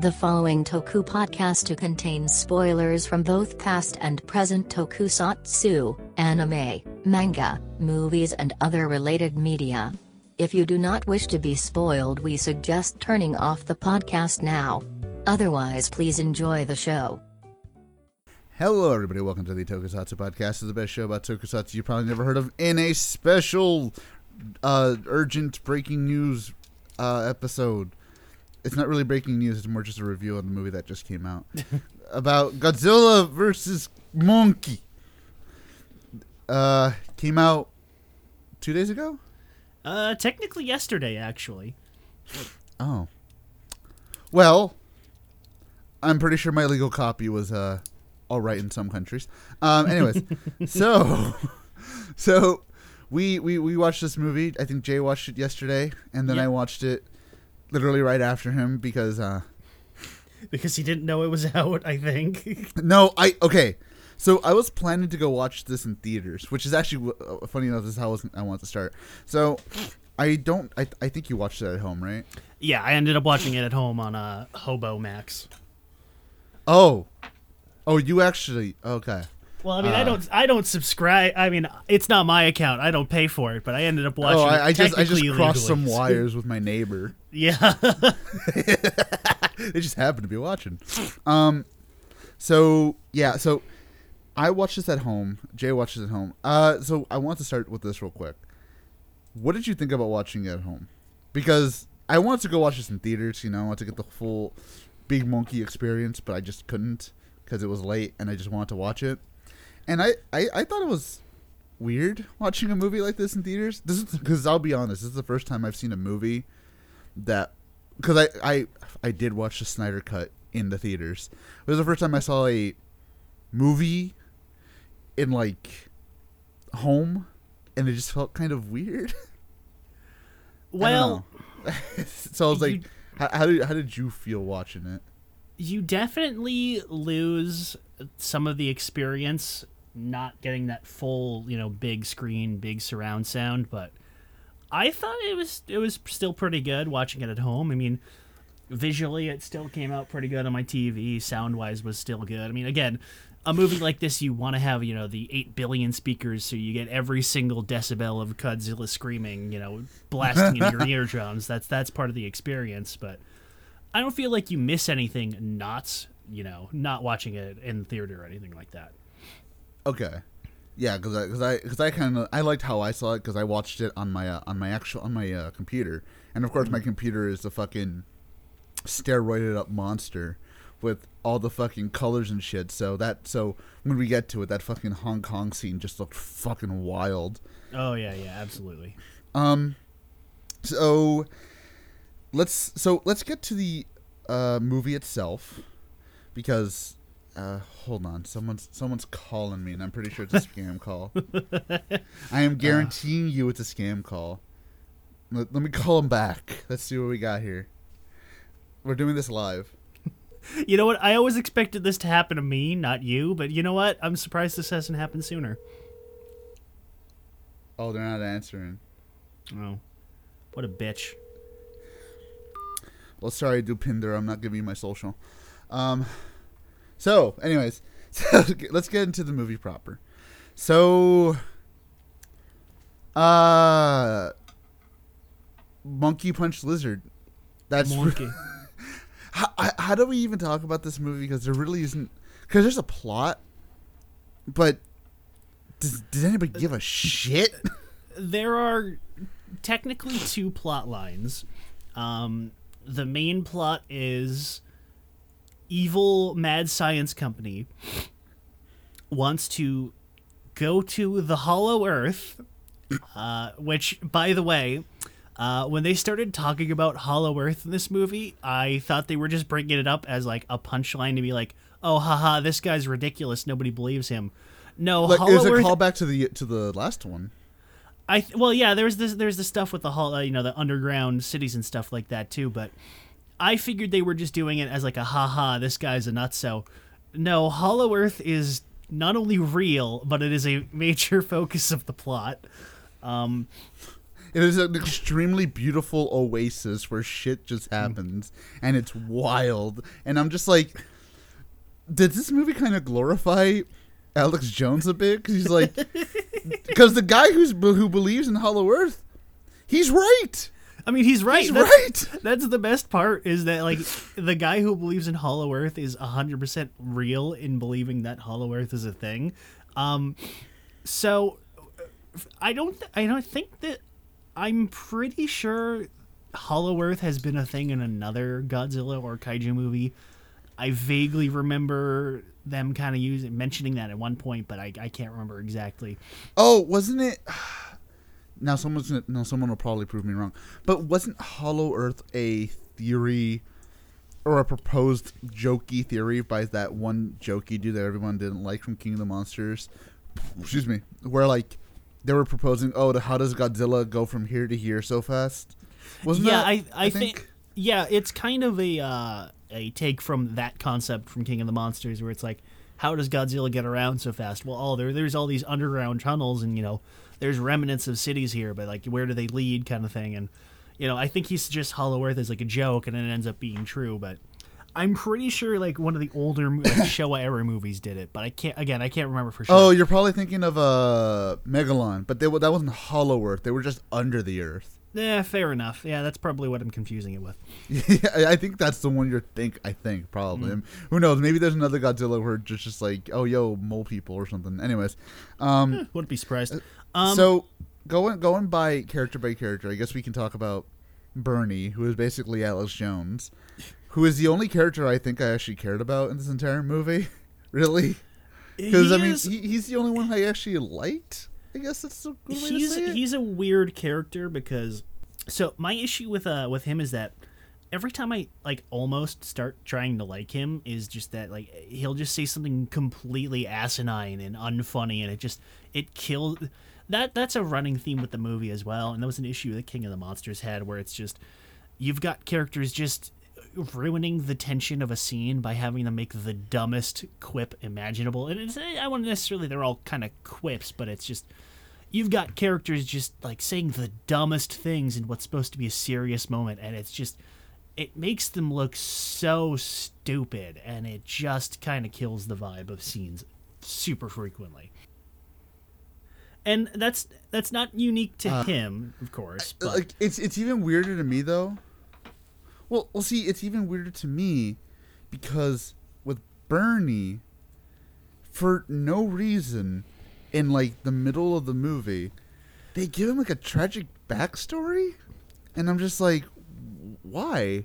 The following Toku podcast to contains spoilers from both past and present tokusatsu, anime, manga, movies, and other related media. If you do not wish to be spoiled, we suggest turning off the podcast now. Otherwise, please enjoy the show. Hello, everybody. Welcome to the Tokusatsu Podcast. It's the best show about Tokusatsu you probably never heard of in a special, uh, urgent breaking news uh, episode. It's not really breaking news; it's more just a review of the movie that just came out about Godzilla versus Monkey. Uh, came out two days ago. Uh, technically yesterday, actually. Oh, well, I'm pretty sure my legal copy was uh all right in some countries. Um, anyways, so so we we we watched this movie. I think Jay watched it yesterday, and then Yep. I watched it literally right after him because uh Because he didn't know it was out, I think. no, I okay. So I was planning to go watch this in theaters, which is actually uh, funny enough. This is how I, want to start. So I don't. I I think you watched it at home, right? yeah, I ended up watching it at home on uh, Hobo Max. Oh, oh, you actually okay. Well, I mean, I Uh. don't, I don't subscribe. I mean, it's not my account. I don't pay for it, but I ended up watching. Oh, it I, I just I just crossed some wires with my neighbor. Yeah, they just happened to be watching. Um, so yeah, so I watched this at home. Jay watches at home. Uh, so I want to start with this real quick. What did you think about watching it at home? Because I wanted to go watch this in theaters. You know, I wanted to get the full Big Monkey experience, but I just couldn't because it was late, and I just wanted to watch it. And I, I, I thought it was weird watching a movie like this in theaters. This is because I'll be honest, this is the first time I've seen a movie that because I, I I did watch the Snyder cut in the theaters. It was the first time I saw a movie in like home, and it just felt kind of weird. Well, so I was you- like, how, how did how did you feel watching it? you definitely lose some of the experience not getting that full, you know, big screen, big surround sound, but I thought it was it was still pretty good watching it at home. I mean, visually it still came out pretty good on my TV, sound-wise was still good. I mean, again, a movie like this you want to have, you know, the 8 billion speakers so you get every single decibel of Godzilla screaming, you know, blasting in your eardrums. That's that's part of the experience, but I don't feel like you miss anything not, you know, not watching it in theater or anything like that. Okay, yeah, because I because I because I kind of I liked how I saw it because I watched it on my uh, on my actual on my uh, computer, and of course my computer is a fucking steroided up monster with all the fucking colors and shit. So that so when we get to it, that fucking Hong Kong scene just looked fucking wild. Oh yeah, yeah, absolutely. Um, so let's so let's get to the uh, movie itself because uh, hold on, someone's someone's calling me, and I'm pretty sure it's a scam call. I am guaranteeing you it's a scam call. Let, let me call him back. Let's see what we got here. We're doing this live. You know what? I always expected this to happen to me, not you, but you know what? I'm surprised this hasn't happened sooner. Oh, they're not answering. Oh. What a bitch. Well, sorry, Dupinder. I'm not giving you my social. Um, so, anyways, so let's get into the movie proper. So, uh, Monkey Punch Lizard. That's Monkey. how, how- how do we even talk about this movie? Because there really isn't. Because there's a plot, but does, does anybody give a shit? there are technically two plot lines. Um, the main plot is evil mad science company wants to go to the Hollow Earth, uh, which, by the way, uh, when they started talking about Hollow Earth in this movie, I thought they were just bringing it up as like a punchline to be like, "Oh, haha, this guy's ridiculous. Nobody believes him." No, Like, Hollow it was a Earth callback to the to the last one. I th- well, yeah, there's this there's the stuff with the hall, uh, you know, the underground cities and stuff like that too. But I figured they were just doing it as like a haha, this guy's a nutso. No, Hollow Earth is not only real, but it is a major focus of the plot. Um, It is an extremely beautiful oasis where shit just happens and it's wild. And I'm just like, did this movie kind of glorify Alex Jones a bit? Because he's like, because the guy who's who believes in Hollow Earth, he's right. I mean, he's right. He's that's, right. That's the best part is that like the guy who believes in Hollow Earth is hundred percent real in believing that Hollow Earth is a thing. Um, so I don't. Th- I don't think that. I'm pretty sure Hollow Earth has been a thing in another Godzilla or kaiju movie. I vaguely remember them kind of using mentioning that at one point, but I, I can't remember exactly. Oh, wasn't it? Now someone's gonna, now someone will probably prove me wrong, but wasn't Hollow Earth a theory or a proposed jokey theory by that one jokey dude that everyone didn't like from King of the Monsters? Excuse me, where like they were proposing, oh, the, how does Godzilla go from here to here so fast? Wasn't yeah, that? I, I, think, yeah, it's kind of a uh, a take from that concept from King of the Monsters, where it's like, how does Godzilla get around so fast? Well, all there there's all these underground tunnels, and you know, there's remnants of cities here, but like, where do they lead, kind of thing. And you know, I think he suggests Hollow Earth as like a joke, and it ends up being true, but. I'm pretty sure like one of the older like, Showa era movies did it, but I can't again I can't remember for sure. Oh, you're probably thinking of uh, Megalon, but they, that wasn't Hollow Earth. They were just under the Earth. Yeah, fair enough. Yeah, that's probably what I'm confusing it with. Yeah, I think that's the one you're think. I think probably. Mm. Who knows? Maybe there's another Godzilla where it's just just like, oh, yo, mole people or something. Anyways, um, Wouldn't be surprised. Um, so going going by character by character, I guess we can talk about Bernie, who is basically Alex Jones, who is the only character I think I actually cared about in this entire movie. really? Because I mean, is- he, he's the only one I actually liked. I guess that's a good way to he's say it. he's a weird character because so my issue with uh with him is that every time I like almost start trying to like him is just that like he'll just say something completely asinine and unfunny and it just it kills that that's a running theme with the movie as well and that was an issue that King of the Monsters had where it's just you've got characters just ruining the tension of a scene by having them make the dumbest quip imaginable and it's I wouldn't necessarily they're all kind of quips but it's just you've got characters just like saying the dumbest things in what's supposed to be a serious moment and it's just it makes them look so stupid and it just kind of kills the vibe of scenes super frequently and that's that's not unique to uh, him of course but like it's it's even weirder to me though. Well, well, see, it's even weirder to me because with Bernie, for no reason, in like the middle of the movie, they give him like a tragic backstory, and I'm just like, why?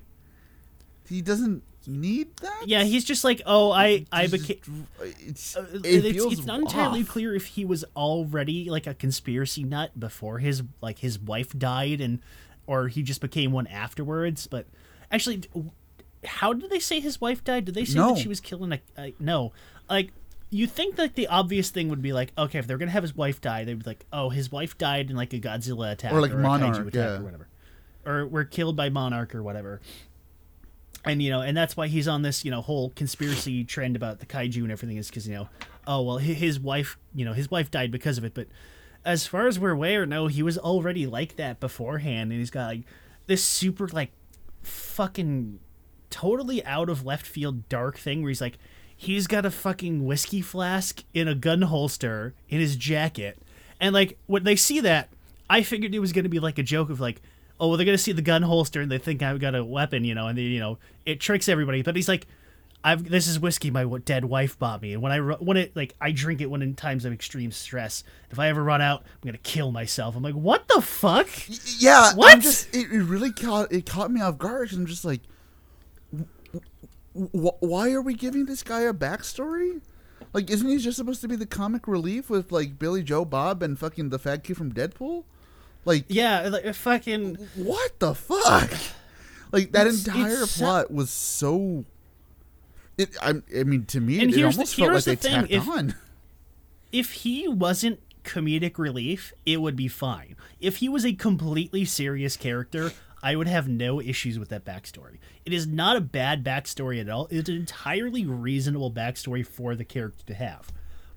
He doesn't need that. yeah he's just like oh i i became It's, Uh, it it's, feels it's not entirely off. clear if he was already like a conspiracy nut before his like his wife died and or he just became one afterwards but actually how did they say his wife died? Did they say No. that she was killing a, a no. Like you think that the obvious thing would be like okay if they're gonna have his wife die they'd be like oh his wife died in like a godzilla attack Or, like, a Monarch, kaiju attack yeah. or whatever. Or were killed by monarch or whatever. And you know and that's why he's on this you know whole conspiracy trend about the kaiju and everything is because you know oh well his wife you know his wife died because of it. But as far as we're aware no he was already like that beforehand. And he's got like this super like fucking totally out of left field dark thing where he's like he's got a fucking whiskey flask in a gun holster in his jacket. And like when they see that i figured it was going to be like a joke of like oh well they're going to see the gun holster and they think i've got a weapon you know and they you know it tricks everybody. But he's like I've this is whiskey my dead wife bought me, and when I when it like I drink it when in times of extreme stress. If I ever run out, I'm gonna kill myself. I'm like, what the fuck? Yeah, What? I'm just it, it really caught it caught me off guard. 'cause I'm just like, wh- why are we giving this guy a backstory? Like, isn't he just supposed to be the comic relief with like Billy Joe Bob and fucking the fat kid from Deadpool? Like, Yeah, like, fucking what the fuck? Like that It's- entire it's so- plot was so. It, I, I mean, to me, And it here's the- almost felt like here's they thing, tacked if- on. if he wasn't comedic relief, it would be fine. If he was a completely serious character, I would have no issues with that backstory. It is not a bad backstory at all. It's an entirely reasonable backstory for the character to have.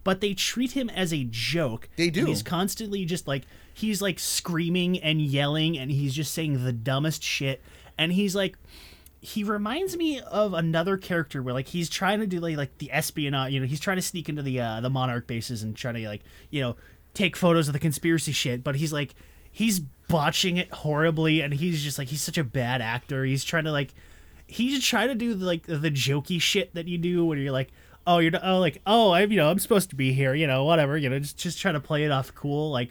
but they treat him as a joke. They do. he's constantly just like he's like screaming and yelling, and he's just saying the dumbest shit, and he's like. He reminds me of another character where like he's trying to do like, like the espionage, you know, he's trying to sneak into the uh, the monarch bases and trying to like, you know, take photos of the conspiracy shit, but he's like he's botching it horribly and he's just like he's such a bad actor. He's trying to like he's trying to do like the jokey shit that you do when you're like, oh, you're oh like oh I'm you know I'm supposed to be here, you know whatever, you know just just trying to play it off cool, like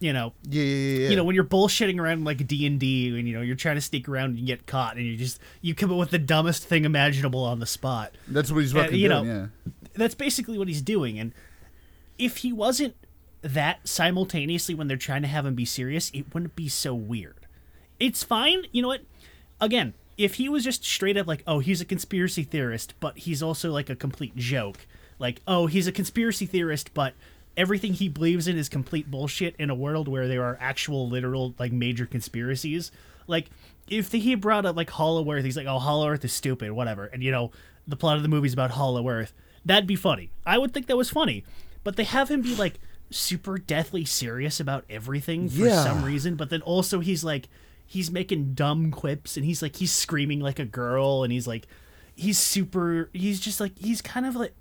you know Yeah, yeah, yeah, you know when you're bullshitting around like D and D and you know you're trying to sneak around and you get caught and you just you come up with the dumbest thing imaginable on the spot. that's what he's fucking you doing. know, yeah. That's basically what he's doing, and if he wasn't that simultaneously when they're trying to have him be serious, it wouldn't be so weird. It's fine. You know what? Again, if he was just straight up like, oh, he's a conspiracy theorist, but he's also like a complete joke. Like, oh, he's a conspiracy theorist, but everything he believes in is complete bullshit in a world where there are actual, literal, like major conspiracies. Like, if he brought up like Hollow Earth, he's like, oh, Hollow Earth is stupid, whatever. And you know, the plot of the movie's about Hollow Earth. That'd be funny. I would think that was funny. But they have him be like super deathly serious about everything for Yeah. some reason. But then also he's like he's making dumb quips and he's like he's screaming like a girl and he's like he's super he's just like he's kind of like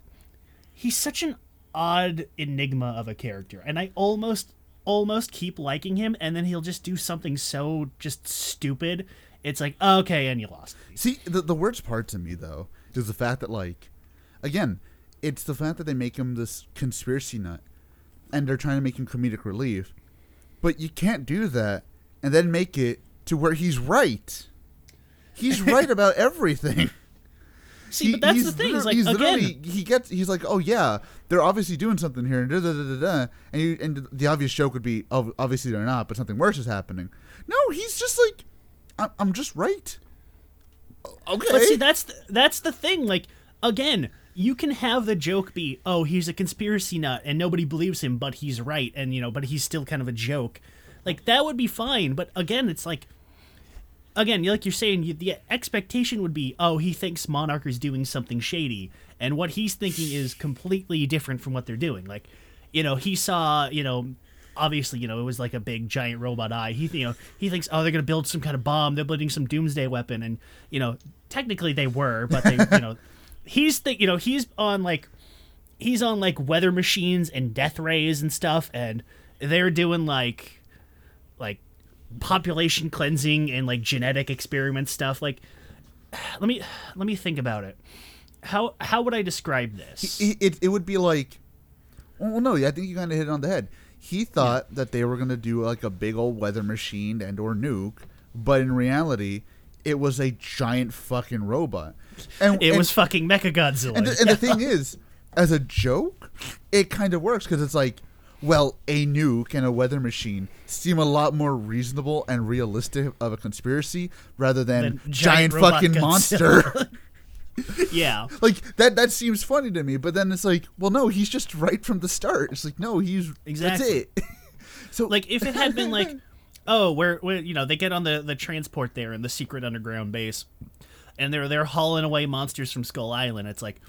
he's such an odd enigma of a character and i almost almost keep liking him and then he'll just do something so just stupid it's like okay and you lost me. See, the, the worst part to me though is the fact that like, again, it's the fact that they make him this conspiracy nut, and they're trying to make him comedic relief, but you can't do that and then make it to where he's right. He's right about everything. See but that's the thing is like he's again literally he gets he's like oh yeah they're obviously doing something here and da, da, da, da, da. and you, and the obvious joke would be oh, obviously they're not but something worse is happening no he's just like I'm, I'm just right okay But see, that's the, that's the thing. Like again, you can have the joke be, "Oh, he's a conspiracy nut," and nobody believes him, but he's right, and you know, but he's still kind of a joke. Like that would be fine. But again, it's like, again, like you're saying, you, the expectation would be, "Oh, he thinks Monarch is doing something shady," and what he's thinking is completely different from what they're doing. Like, you know, he saw, you know. Obviously, you know, it was like a big giant robot eye. He, you know, he thinks, oh, they're gonna build some kind of bomb. They're building some doomsday weapon, and you know, technically they were, but they, you know, he's the, you know, he's on like, he's on like weather machines and death rays and stuff, and they're doing like, like population cleansing and like genetic experiment stuff. Like, let me let me think about it. How how would I describe this? it, it, it would be like well no i think you kind of hit it on the head he thought that they were going to do like a big old weather machine and or nuke but in reality it was a giant fucking robot and It and- was fucking Mechagodzilla. and the, and the thing is as a joke it kind of works because it's like well a nuke and a weather machine seem a lot more reasonable and realistic of a conspiracy rather than, Than giant, giant fucking Godzilla. monster yeah. like that that seems funny to me but then it's like well no he's just right from the start it's like no he's Exactly. that's it so like if it had been like oh where, where you know they get on the the transport there in the secret underground base and they're they're hauling away monsters from skull island it's like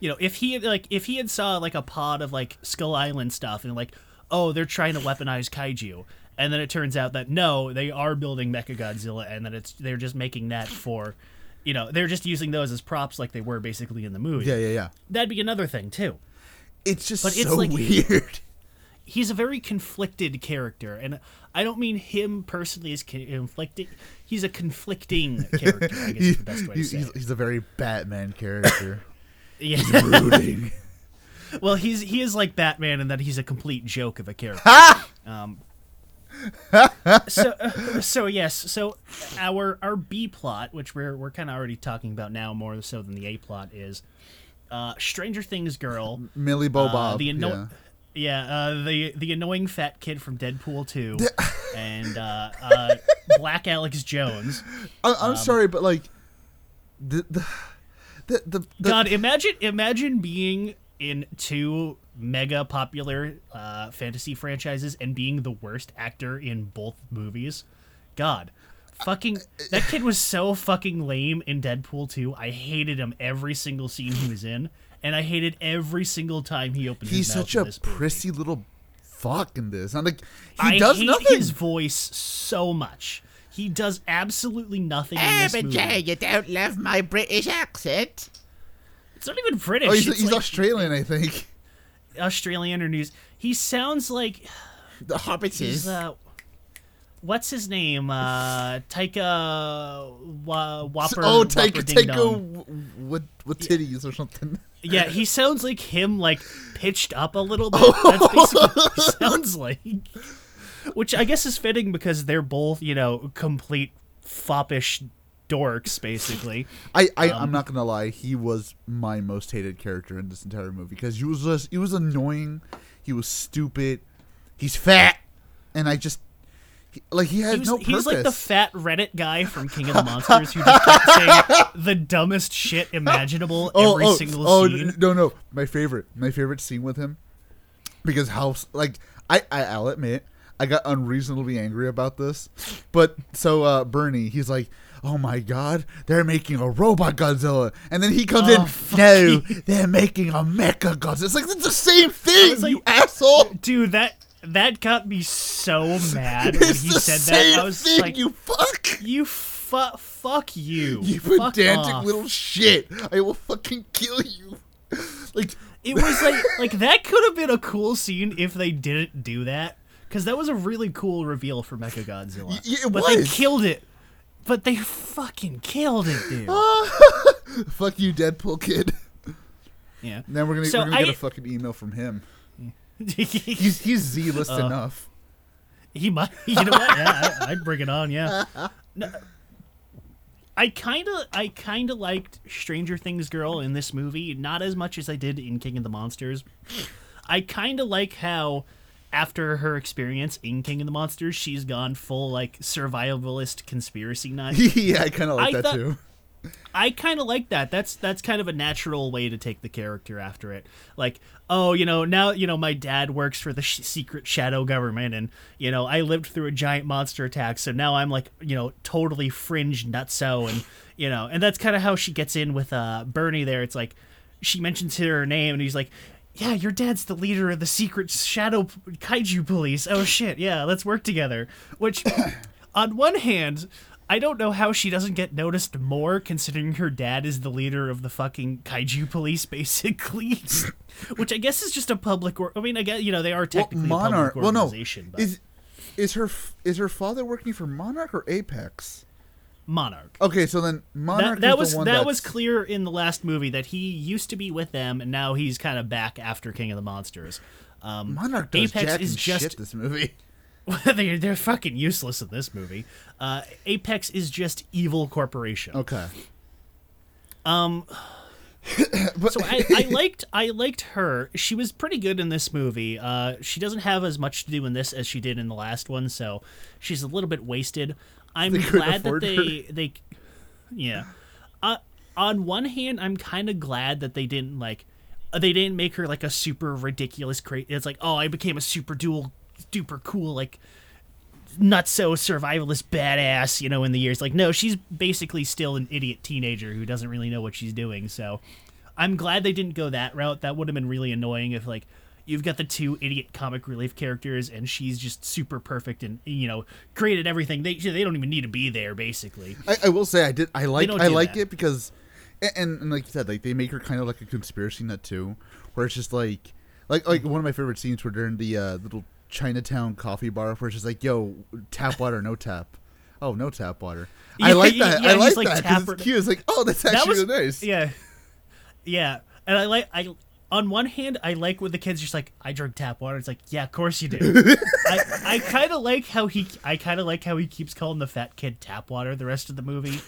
you know if he had like if he had saw like a pod of like skull island stuff and like oh they're trying to weaponize kaiju and then it turns out that no they are building mechagodzilla and that it's they're just making that for you know they're just using those as props like they were basically in the movie yeah yeah yeah that'd be another thing too it's just But it's so like- weird he's a very conflicted character, and I don't mean him personally as conflicted. He's a conflicting character. I guess is the best way to say. he's, it. he's a very batman character Yeah. brooding well, he's he is like Batman in that he's a complete joke of a character. um, so uh, so yes, so our our B plot, which we're we're kind of already talking about now more so than the A plot, is uh, Stranger Things girl. millie bob Uh, the anno- yeah. yeah, uh, the the annoying fat kid from Deadpool 2, and uh, uh, Black Alex Jones. I, Um, i'm sorry but like the the the, the, the God, imagine imagine being in two mega popular uh, fantasy franchises and being the worst actor in both movies. God, fucking that kid was so fucking lame in Deadpool 2. I hated him every single scene he was in, and I hated every single time he opened He's his mouth He's such a prissy little fuck in this. I'm like, he I does hate nothing. his voice so much. He does absolutely nothing in this movie. you don't love my British accent. It's not even British. oh, he's, it's he's like Australian, I think. Australian or news. He sounds like The Hobbits is. uh, what's his name? Uh, Taika Wa- Whopper. oh, Taika take Ding take a Dong. w- with with titties or something. Yeah, he sounds like him, like pitched up a little bit. That's basically what he sounds like. Which I guess is fitting because they're both, you know, complete foppish dorks, basically. I, I Um, I'm not gonna lie, he was my most hated character in this entire movie because he was just he was annoying, he was stupid, he's fat, and I just he, like he had He was, no he's like the fat Reddit guy from King of the Monsters who just kept saying the dumbest shit imaginable oh, every oh, single oh, scene. no no my favorite my favorite scene with him because how like I, I I'll admit I got unreasonably angry about this, but so uh Bernie he's like. Oh my god, they're making a robot Godzilla. And then he comes Oh, in, no, they're making a mecha Godzilla. It's like, it's the same thing, like- you asshole. Dude, that that got me so mad when It's he said that. I was thing, like, you fuck. you fu- fuck you. You fuck pedantic off. little shit. I will fucking kill you. Like, It was like like that could have been a cool scene if they didn't do that because that was a really cool reveal for Mecha Godzilla. Y- it but they killed it. But they fucking killed it, dude. fuck you, Deadpool kid. yeah. Then we're gonna, So we're gonna get a fucking email from him. He's he's Z list Uh, enough. he might. You know what? Yeah, I, I'd bring it on. Yeah. No, I kind of, I kind of liked Stranger Things girl in this movie, not as much as I did in King of the Monsters. I kind of like how, after her experience in King of the Monsters, she's gone full like survivalist conspiracy nut. yeah, I kind of like I that thought- too. I kind of like that. That's that's kind of a natural way to take the character after it. Like, oh, you know, now you know my dad works for the sh- secret shadow government, and you know I lived through a giant monster attack, so now I'm like, you know, totally fringe nutso, and you know, and that's kind of how she gets in with uh Bernie. There, it's like she mentions her name, and he's like. Yeah, your dad's the leader of the secret shadow kaiju police. Oh shit, yeah, let's work together. Which, on one hand, I don't know how she doesn't get noticed more, considering her dad is the leader of the fucking kaiju police, basically. Which I guess is just a public. Or- I mean, I guess you know they are Well, technically Monarch. a public Well, no. but Is is her is her father working for Monarch or Apex? Monarch. Okay, so then Monarch That, was the one that that's, was clear in the last movie that he used to be with them, and now he's kind of back after King of the Monsters. Um, Monarch does Apex jack is and just shit this movie. they're, they're fucking useless in this movie. Uh, Apex is just evil corporation. Okay. Um, But so I, I liked I liked her. She was pretty good in this movie. Uh, she doesn't have as much to do in this as she did in the last one, so she's a little bit wasted. I'm glad that they they, yeah. Uh, on one hand, I'm kind of glad that they didn't like uh, they didn't make her like a super ridiculous cra It's like oh, I became a super dual, super cool like not so survivalist badass, you know, in the years. Like, no, she's basically still an idiot teenager who doesn't really know what she's doing. So I'm glad they didn't go that route. That would have been really annoying if, like, you've got the two idiot comic relief characters and she's just super perfect and, you know, created everything. They, they don't even need to be there, basically. I, I will say I did I like I like that. it because and, and, like you said like they make her kind of like a conspiracy nut too where it's just like like like one of my favorite scenes were during the uh, little Chinatown coffee bar where it's just like yo tap water no tap oh no tap water I like that yeah, I like that because it's cute it's like oh that's that actually was really nice Yeah. Yeah. And I like, I, on one hand, I like when the kid's just like, I drink tap water. It's like, yeah, of course you do. I, I kind of like how he, I kind of like how he keeps calling the fat kid tap water the rest of the movie.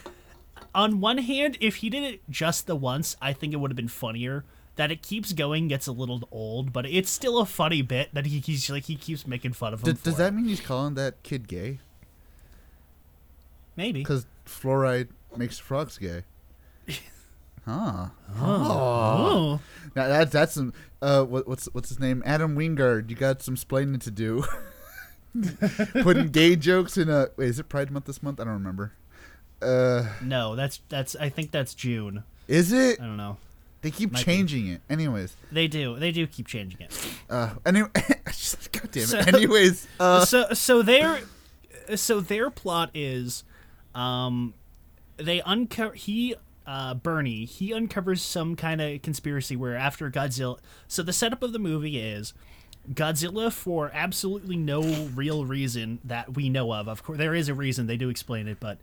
On one hand, if he did it just the once, I think it would have been funnier. That it keeps going gets a little old, but it's still a funny bit that he, he's like he keeps making fun of him. D- does that it. mean he's calling that kid gay maybe? because fluoride makes frogs gay huh Oh, now that that's some uh what, what's what's his name Adam Wingard you got some splaining to do Putting gay jokes in a wait, is it Pride Month this month? I don't remember. Uh, No, that's that's. I think that's June. is it? I don't know. They keep might be. changing it. Anyways, They do. They do keep changing it. uh, anyway, God damn it. So- Anyways, uh, so so their so their plot is um they uncover he uh Bernie he uncovers some kind of conspiracy where after Godzilla so the setup of the movie is Godzilla for absolutely no real reason that we know of of course there is a reason they do explain it but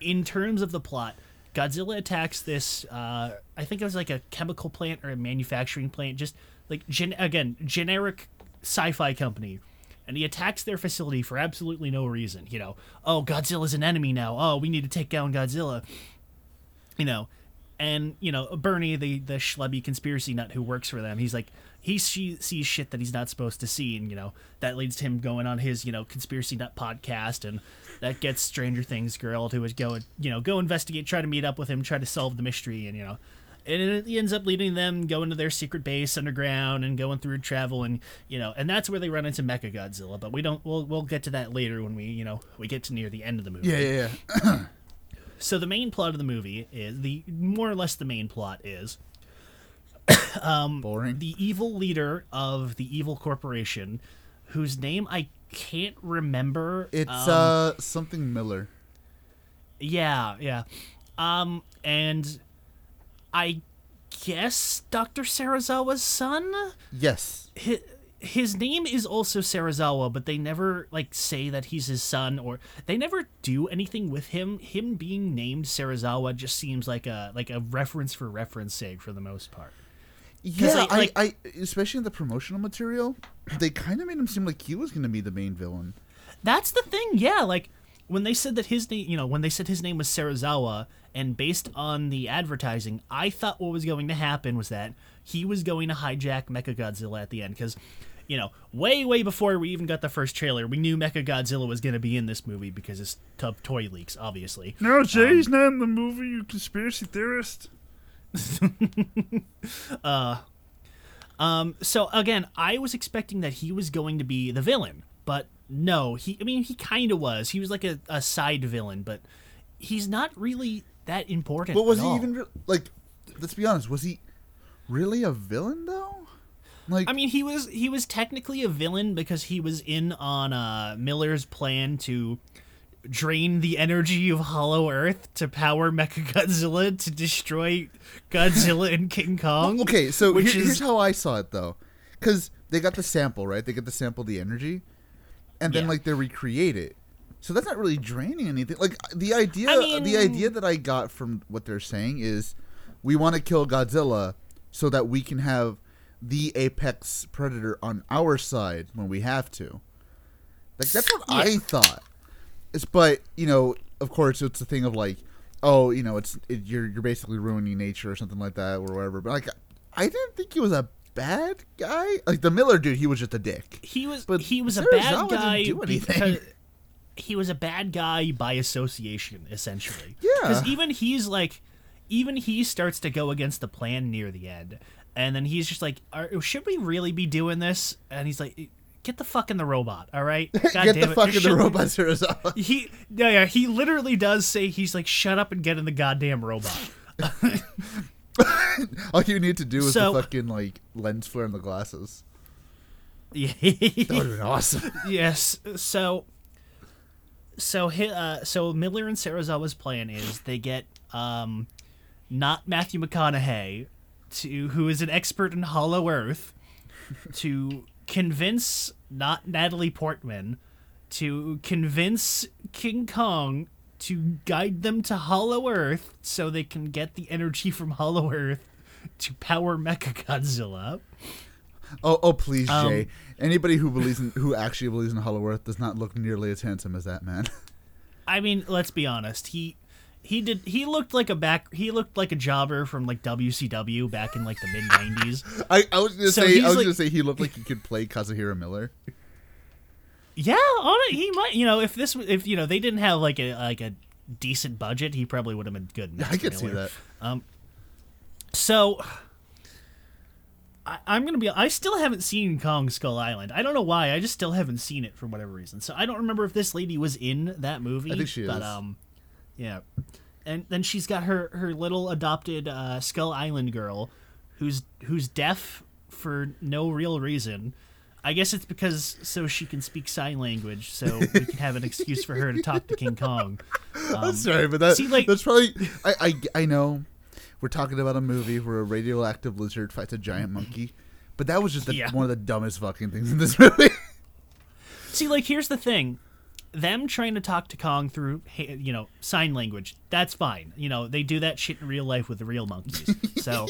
in terms of the plot Godzilla attacks this uh I think it was like a chemical plant or a manufacturing plant just like gen- again generic sci-fi company and he attacks their facility for absolutely no reason. You know, oh, Godzilla's an enemy now. Oh, we need to take down Godzilla. You know, and you know Bernie, the the schlubby conspiracy nut who works for them, he's like he she, sees shit that he's not supposed to see, and you know that leads to him going on his you know conspiracy nut podcast, and that gets Stranger Things girl to go you know go investigate, try to meet up with him, try to solve the mystery, and you know and it ends up leading them going to their secret base underground and going through travel and you know and that's where they run into Mecha Godzilla. But we don't. We'll we'll get to that later when we you know we get to near the end of the movie. yeah, yeah, yeah. So the main plot of the movie is the more or less the main plot is Boring. the evil leader of the evil corporation, whose name I can't remember. It's um, uh something Miller. Yeah, yeah. Um, and I guess Dr. Serizawa's son? Yes. His, his name is also Serizawa, but they never like say that he's his son or they never do anything with him. Him being named Serizawa just seems like a like a reference for reference sake for the most part. Yeah, I- I, I, especially in the promotional material, they kind of made him seem like he was going to be the main villain. That's the thing, yeah. Like when they said that his name, you know, when they said his name was Serizawa, and based on the advertising, I thought what was going to happen was that he was going to hijack Mechagodzilla at the end, because, you know, way way before we even got the first trailer, we knew Mechagodzilla was going to be in this movie because it's of toy leaks, obviously. No, Jay's not in the movie, you conspiracy theorist. uh, Um, so again, I was expecting that he was going to be the villain, but no, he. I mean, he kind of was. He was like a, a side villain, but he's not really that important. But was at he all. even re- like? Let's be honest. Was he really a villain though? Like, I mean, he was he was technically a villain because he was in on uh, Miller's plan to drain the energy of Hollow Earth to power Mechagodzilla to destroy Godzilla and King Kong. okay. So which here- is here's how I saw it though, because they got the sample right. They get the sample, the energy, and then Yeah. like they recreate it. So that's not really draining anything. Like the idea, I mean- the idea that I got from what they're saying is, we want to kill Godzilla so that we can have the apex predator on our side when we have to. Like that's what I thought. It's but you know, of course, it's a thing of like, oh, you know, it's it, you're you're basically ruining nature or something like that or whatever. But like, I didn't think he was a bad guy. Like the Miller dude, he was just a dick. he was But he was a bad guy do anything. he was a bad guy by association, essentially. Yeah. because even he's like, even he starts to go against the plan near the end, and then he's just like, Are, "Should we really be doing this?" And he's like. Get the fuck in the robot, all right? God Get the it. fuck in the robot, Serizawa. He, yeah, yeah, he literally does say he's like, "Shut up and get in the goddamn robot." All you need to do is So- the fucking like lens flare and the glasses. Yeah. That would have been awesome. yes. So, so uh, so Miller and Serizawa's plan is they get um, not Matthew McConaughey to who is an expert in Hollow Earth to convince not Natalie Portman to convince King Kong to guide them to Hollow Earth so they can get the energy from Hollow Earth to power Mechagodzilla. Oh, oh, please, Um, Jay. Anybody who believes in who actually believes in Hollow Earth does not look nearly as handsome as that man. I mean, let's be honest. He he did he looked like a back he looked like a jobber from like WCW back in like the mid nineties. I, I was gonna So say I was like- gonna say he looked like he could play Kazuhira Miller. Yeah, on it he might. You know, if this if you know they didn't have like a like a decent budget, he probably would have been good. in I could see that. So I, I'm gonna be. I still haven't seen Kong Skull Island. I don't know why. I just still haven't seen it for whatever reason. So I don't remember if this lady was in that movie. I think she But is. um, yeah. And then she's got her her little adopted uh, Skull Island girl, who's who's deaf for no real reason. I guess it's because so she can speak sign language, so we can have an excuse for her to talk to King Kong. I'm sorry, but that see, like- that's probably I, I I know we're talking about a movie where a radioactive lizard fights a giant monkey, but that was just the, Yeah. one of the dumbest fucking things in this movie. See, like, here's the thing: them trying to talk to Kong through, you know, sign language. That's fine. You know, they do that shit in real life with the real monkeys. So,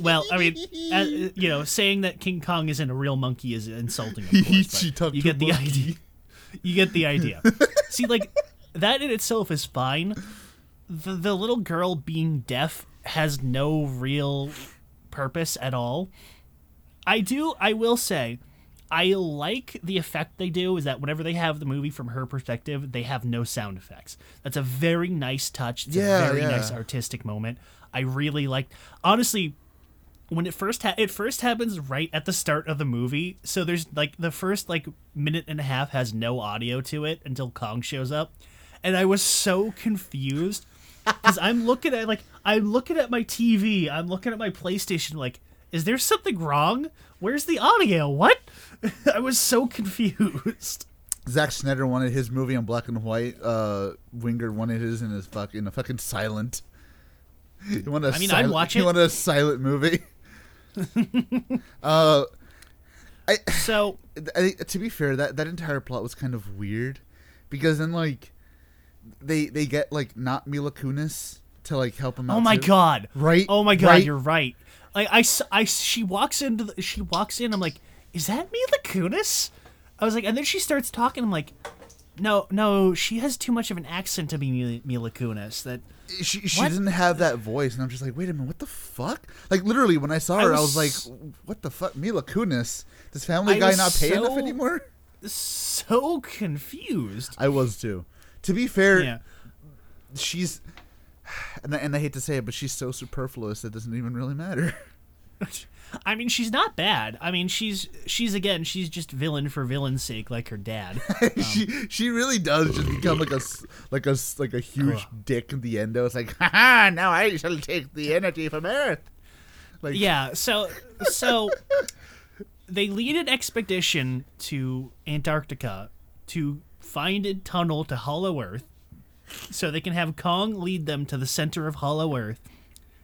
well, I mean, uh, you know, saying that King Kong isn't a real monkey is insulting. Of course, She but talked you get the monkey. idea. You get the idea. See, like that in itself is fine. The the little girl being deaf has no real purpose at all. I do. I will say, I like the effect they do. Is that whenever they have the movie from her perspective, they have no sound effects. That's a very nice touch. It's Yeah, a very yeah. nice artistic moment. I really like. Honestly, when it first ha- it first happens right at the start of the movie. So there's like the first like minute and a half has no audio to it until Kong shows up, and I was so confused because I'm looking at like I'm looking at my TV, I'm looking at my PlayStation, like, is there something wrong? Where's the audio? What? I was so confused. Zack Snyder wanted his movie in black and white. Uh, Wingard wanted his in his fuck in a fucking silent. He wanted a I mean, I'd watch He it. wanted a silent movie. uh, I, So I, to be fair, that that entire plot was kind of weird, because then like, they they get like not Mila Kunis to like help him out. Oh my too. god! Right? Oh my god! Right? You're right. Like I, I, she walks into the, she walks in. I'm like, is that Mila Kunis? I was like, and then she starts talking. I'm like, no, no, she has too much of an accent to be Mila, Kunis. That She she What? doesn't have that voice, and I'm just like, wait a minute, what the fuck? Like literally, when I saw her, I was, was- like, what the fuck, Mila Kunis? Does Family I Guy not pay enough anymore? so confused. I was too. To be fair, Yeah. she's, and I, and I hate to say it, but she's so superfluous it doesn't even really matter. I mean, she's not bad. I mean, she's she's again, she's just villain for villain's sake, like her dad. she um, she really does just become like a like a like a huge dick in the end. It's like, haha, now I shall take the energy from Earth. Like, yeah. So so they lead an expedition to Antarctica to find a tunnel to Hollow Earth, so they can have Kong lead them to the center of Hollow Earth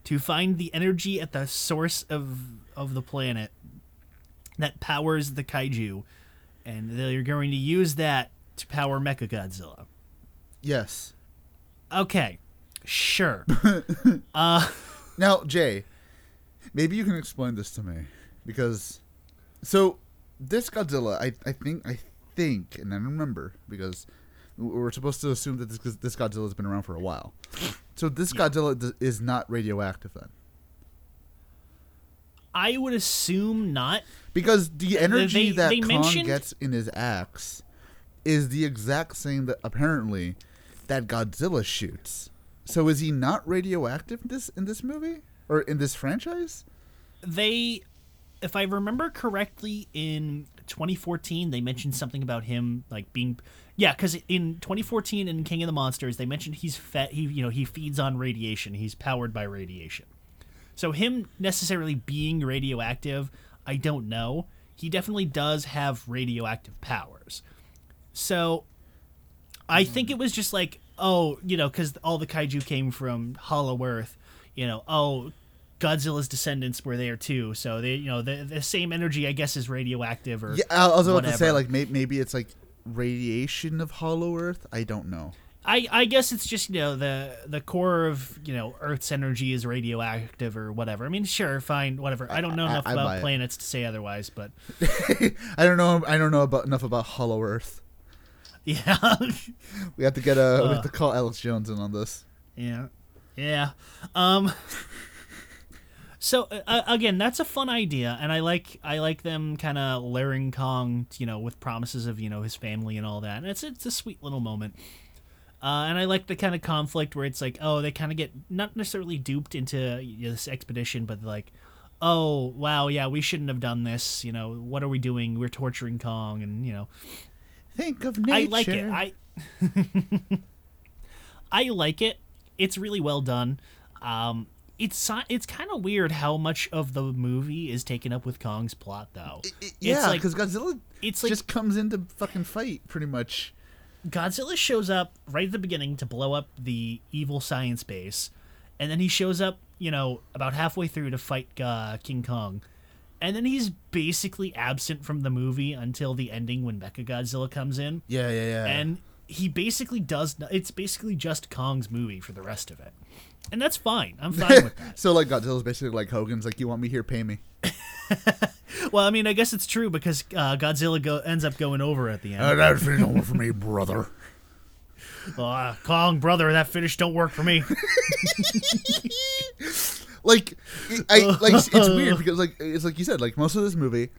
to find the energy at the source of of the planet that powers the kaiju, and they're going to use that to power Mechagodzilla. Yes. Okay, sure. Uh, now, Jay, maybe you can explain this to me because so this Godzilla, I I think I think, and I remember because we're supposed to assume that this this Godzilla has been around for a while. So this Godzilla is not radioactive then, I would assume not. because the energy they- that they Kong mentioned- gets in his axe is the exact same that apparently that Godzilla shoots. So is he not radioactive in this in this movie or in this franchise? they if i remember correctly in 2014 they mentioned something about him like being yeah because in 2014 in king of the monsters they mentioned he's fed he you know he feeds on radiation. He's powered by radiation. So him necessarily being radioactive i don't know. He definitely does have radioactive powers. So I hmm. think it was just like, oh, you know, because all the kaiju came from Hollow Earth. You know, oh, Godzilla's descendants were there too. So they, you know, the the same energy, I guess, is radioactive or Yeah, I was about to say like may- maybe it's like radiation of Hollow Earth. I don't know. I, I guess it's just you know the the core of you know Earth's energy is radioactive or whatever. I mean, sure, fine, whatever. I don't know I- enough I buy about it. planets to say otherwise, but I don't know. I don't know about enough about Hollow Earth. yeah, We have to get a. we have to call Alex Jones in on this. Yeah, yeah. Um. So uh, again, that's a fun idea, and I like I like them kind of luring Kong, you know, with promises of you know his family and all that. And it's it's a sweet little moment. Uh, and I like the kind of conflict where it's like, oh, they kind of get not necessarily duped into you know, this expedition, but like, oh wow, yeah, we shouldn't have done this. You know, what are we doing? We're torturing Kong, and you know, Think of nature. I like it. I I like it. It's really well done. Um, it's it's kind of weird how much of the movie is taken up with Kong's plot, though. I- yeah, like- because Godzilla it's like just comes in to fucking fight, pretty much. Godzilla shows up right at the beginning to blow up the evil science base, and then he shows up, you know, about halfway through to fight uh, King Kong, and then he's basically absent from the movie until the ending when Mecha Godzilla comes in, Yeah, yeah, yeah. and he basically does. It's basically just Kong's movie for the rest of it, and that's fine. I'm fine with that. so like Godzilla's basically like Hogan's, like you want me here, pay me. Well, I mean, I guess it's true because uh, Godzilla go- ends up going over at the end. Uh, that finish don't work for me, brother. Uh, Kong, brother, that finish don't work for me. like I like it's it's weird because like it's like you said like most of this movie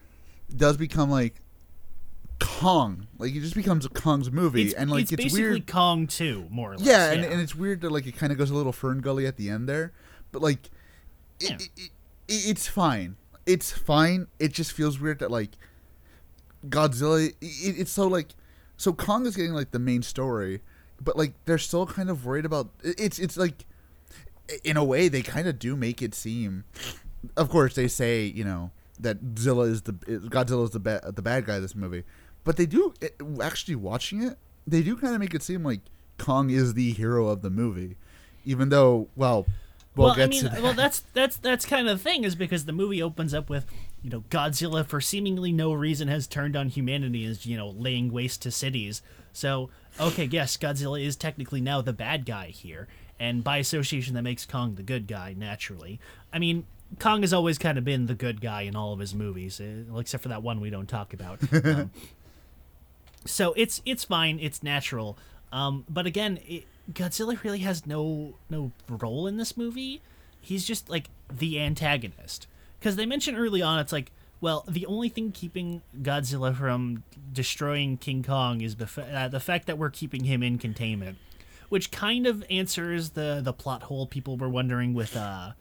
does become like Kong like it just becomes a Kong's movie It's, and like it's it's, basically weird Kong too, more or less. yeah, and, and it's weird that like it kind of goes a little Fern Gully at the end there but like it, Yeah. it, it, it's fine it's fine it just feels weird that like Godzilla it, it's so like so Kong is getting like the main story but like they're still kind of worried about it's it's like in a way they kind of do make it seem of course they say you know that Zilla is the Godzilla is the bad the bad guy of this movie but they do it, actually watching it they do kind of make it seem like Kong is the hero of the movie even though well we'll, well, get I mean, to that. well, that's that's that's kind of the thing is because the movie opens up with you know Godzilla for seemingly no reason has turned on humanity and is you know laying waste to cities. So okay, yes, Godzilla is technically now the bad guy here, and by association that makes Kong the good guy naturally. I mean. Kong has always kind of been the good guy in all of his movies, eh, except for that one we don't talk about. Um, so it's it's fine, it's natural. Um, but again, it, Godzilla really has no no role in this movie. He's just like the antagonist. Because they mention early on, it's like, well, the only thing keeping Godzilla from destroying King Kong is the uh, the fact that we're keeping him in containment, which kind of answers the the plot hole people were wondering with uh,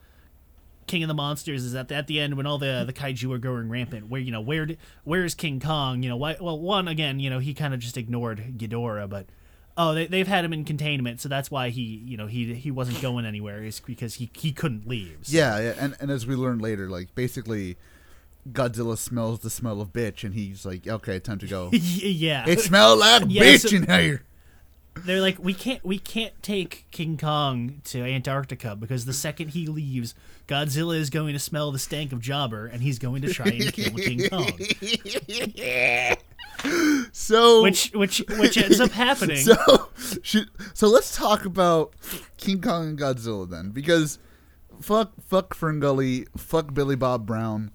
King of the Monsters is that at the end when all the the kaiju are going rampant, where you know where where is King Kong? You know why? Well, one again, you know he kind of just ignored Ghidorah, but oh they they've had him in containment, so that's why he you know he he wasn't going anywhere is because he he couldn't leave. So- yeah, yeah and, and as we learned later like basically Godzilla smells the smell of bitch and he's like okay time to go yeah. it smells like Yeah, bitch so- in here They're like we can't we can't take King Kong to Antarctica because the second he leaves, Godzilla is going to smell the stank of Jobber and he's going to try and kill King Kong, so which which which ends up happening. So, should, so let's talk about King Kong and Godzilla then, because fuck, fuck Ferngully, fuck Billy Bob Brown.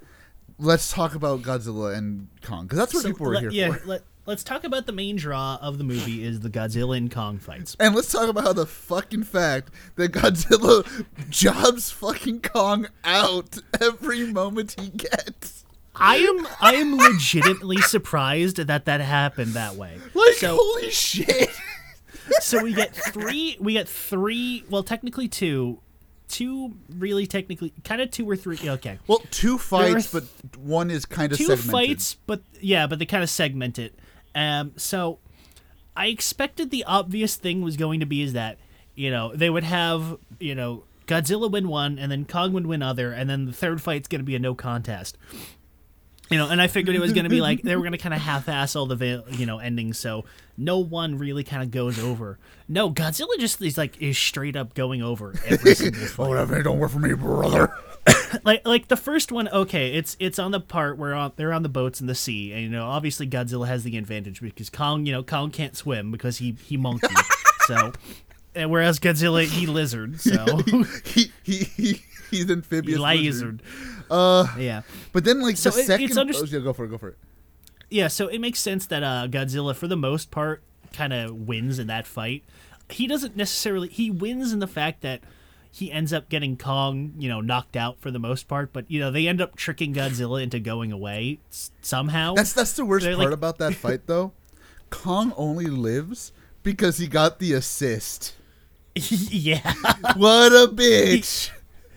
Let's talk about Godzilla and Kong, because that's what So people were let- here yeah, for. Let, let's talk about the main draw of the movie is the Godzilla and Kong fights. And let's talk about how the fucking fact that Godzilla jobs fucking Kong out every moment he gets. I am I am legitimately surprised that that happened that way. Like, so holy shit. so we get three we get three well technically two two really technically kind of two or three okay Well, two fights, th- but one is kind of two segmented. fights but yeah but they kind of segment it um so i expected the obvious thing was going to be is that you know they would have you know godzilla win one and then kong would win other and then the third fight's going to be a no contest you know, and I figured it was going to be like they were going to kind of half-ass all the va- you know endings, so no one really kind of goes over. No, Godzilla just is like is straight up going over every single fight. Oh, that don't work for me, brother. like like the first one okay it's it's on the part where on, they're on the boats in the sea and you know obviously godzilla has the advantage because kong you know kong can't swim because he he monkey so and whereas godzilla he lizard so he, he, he, he's he amphibious lizard Uh, yeah but then like So the it- it's second. underst- oh, yeah, go for it. Go for it. yeah so it makes sense that uh godzilla for the most part kind of wins in that fight he doesn't necessarily he wins in the fact that he ends up getting Kong, you know, knocked out for the most part, but you know they end up tricking Godzilla into going away somehow. That's that's the worst They're part like- about that fight, though. Kong only lives because he got the assist. yeah. What a bitch!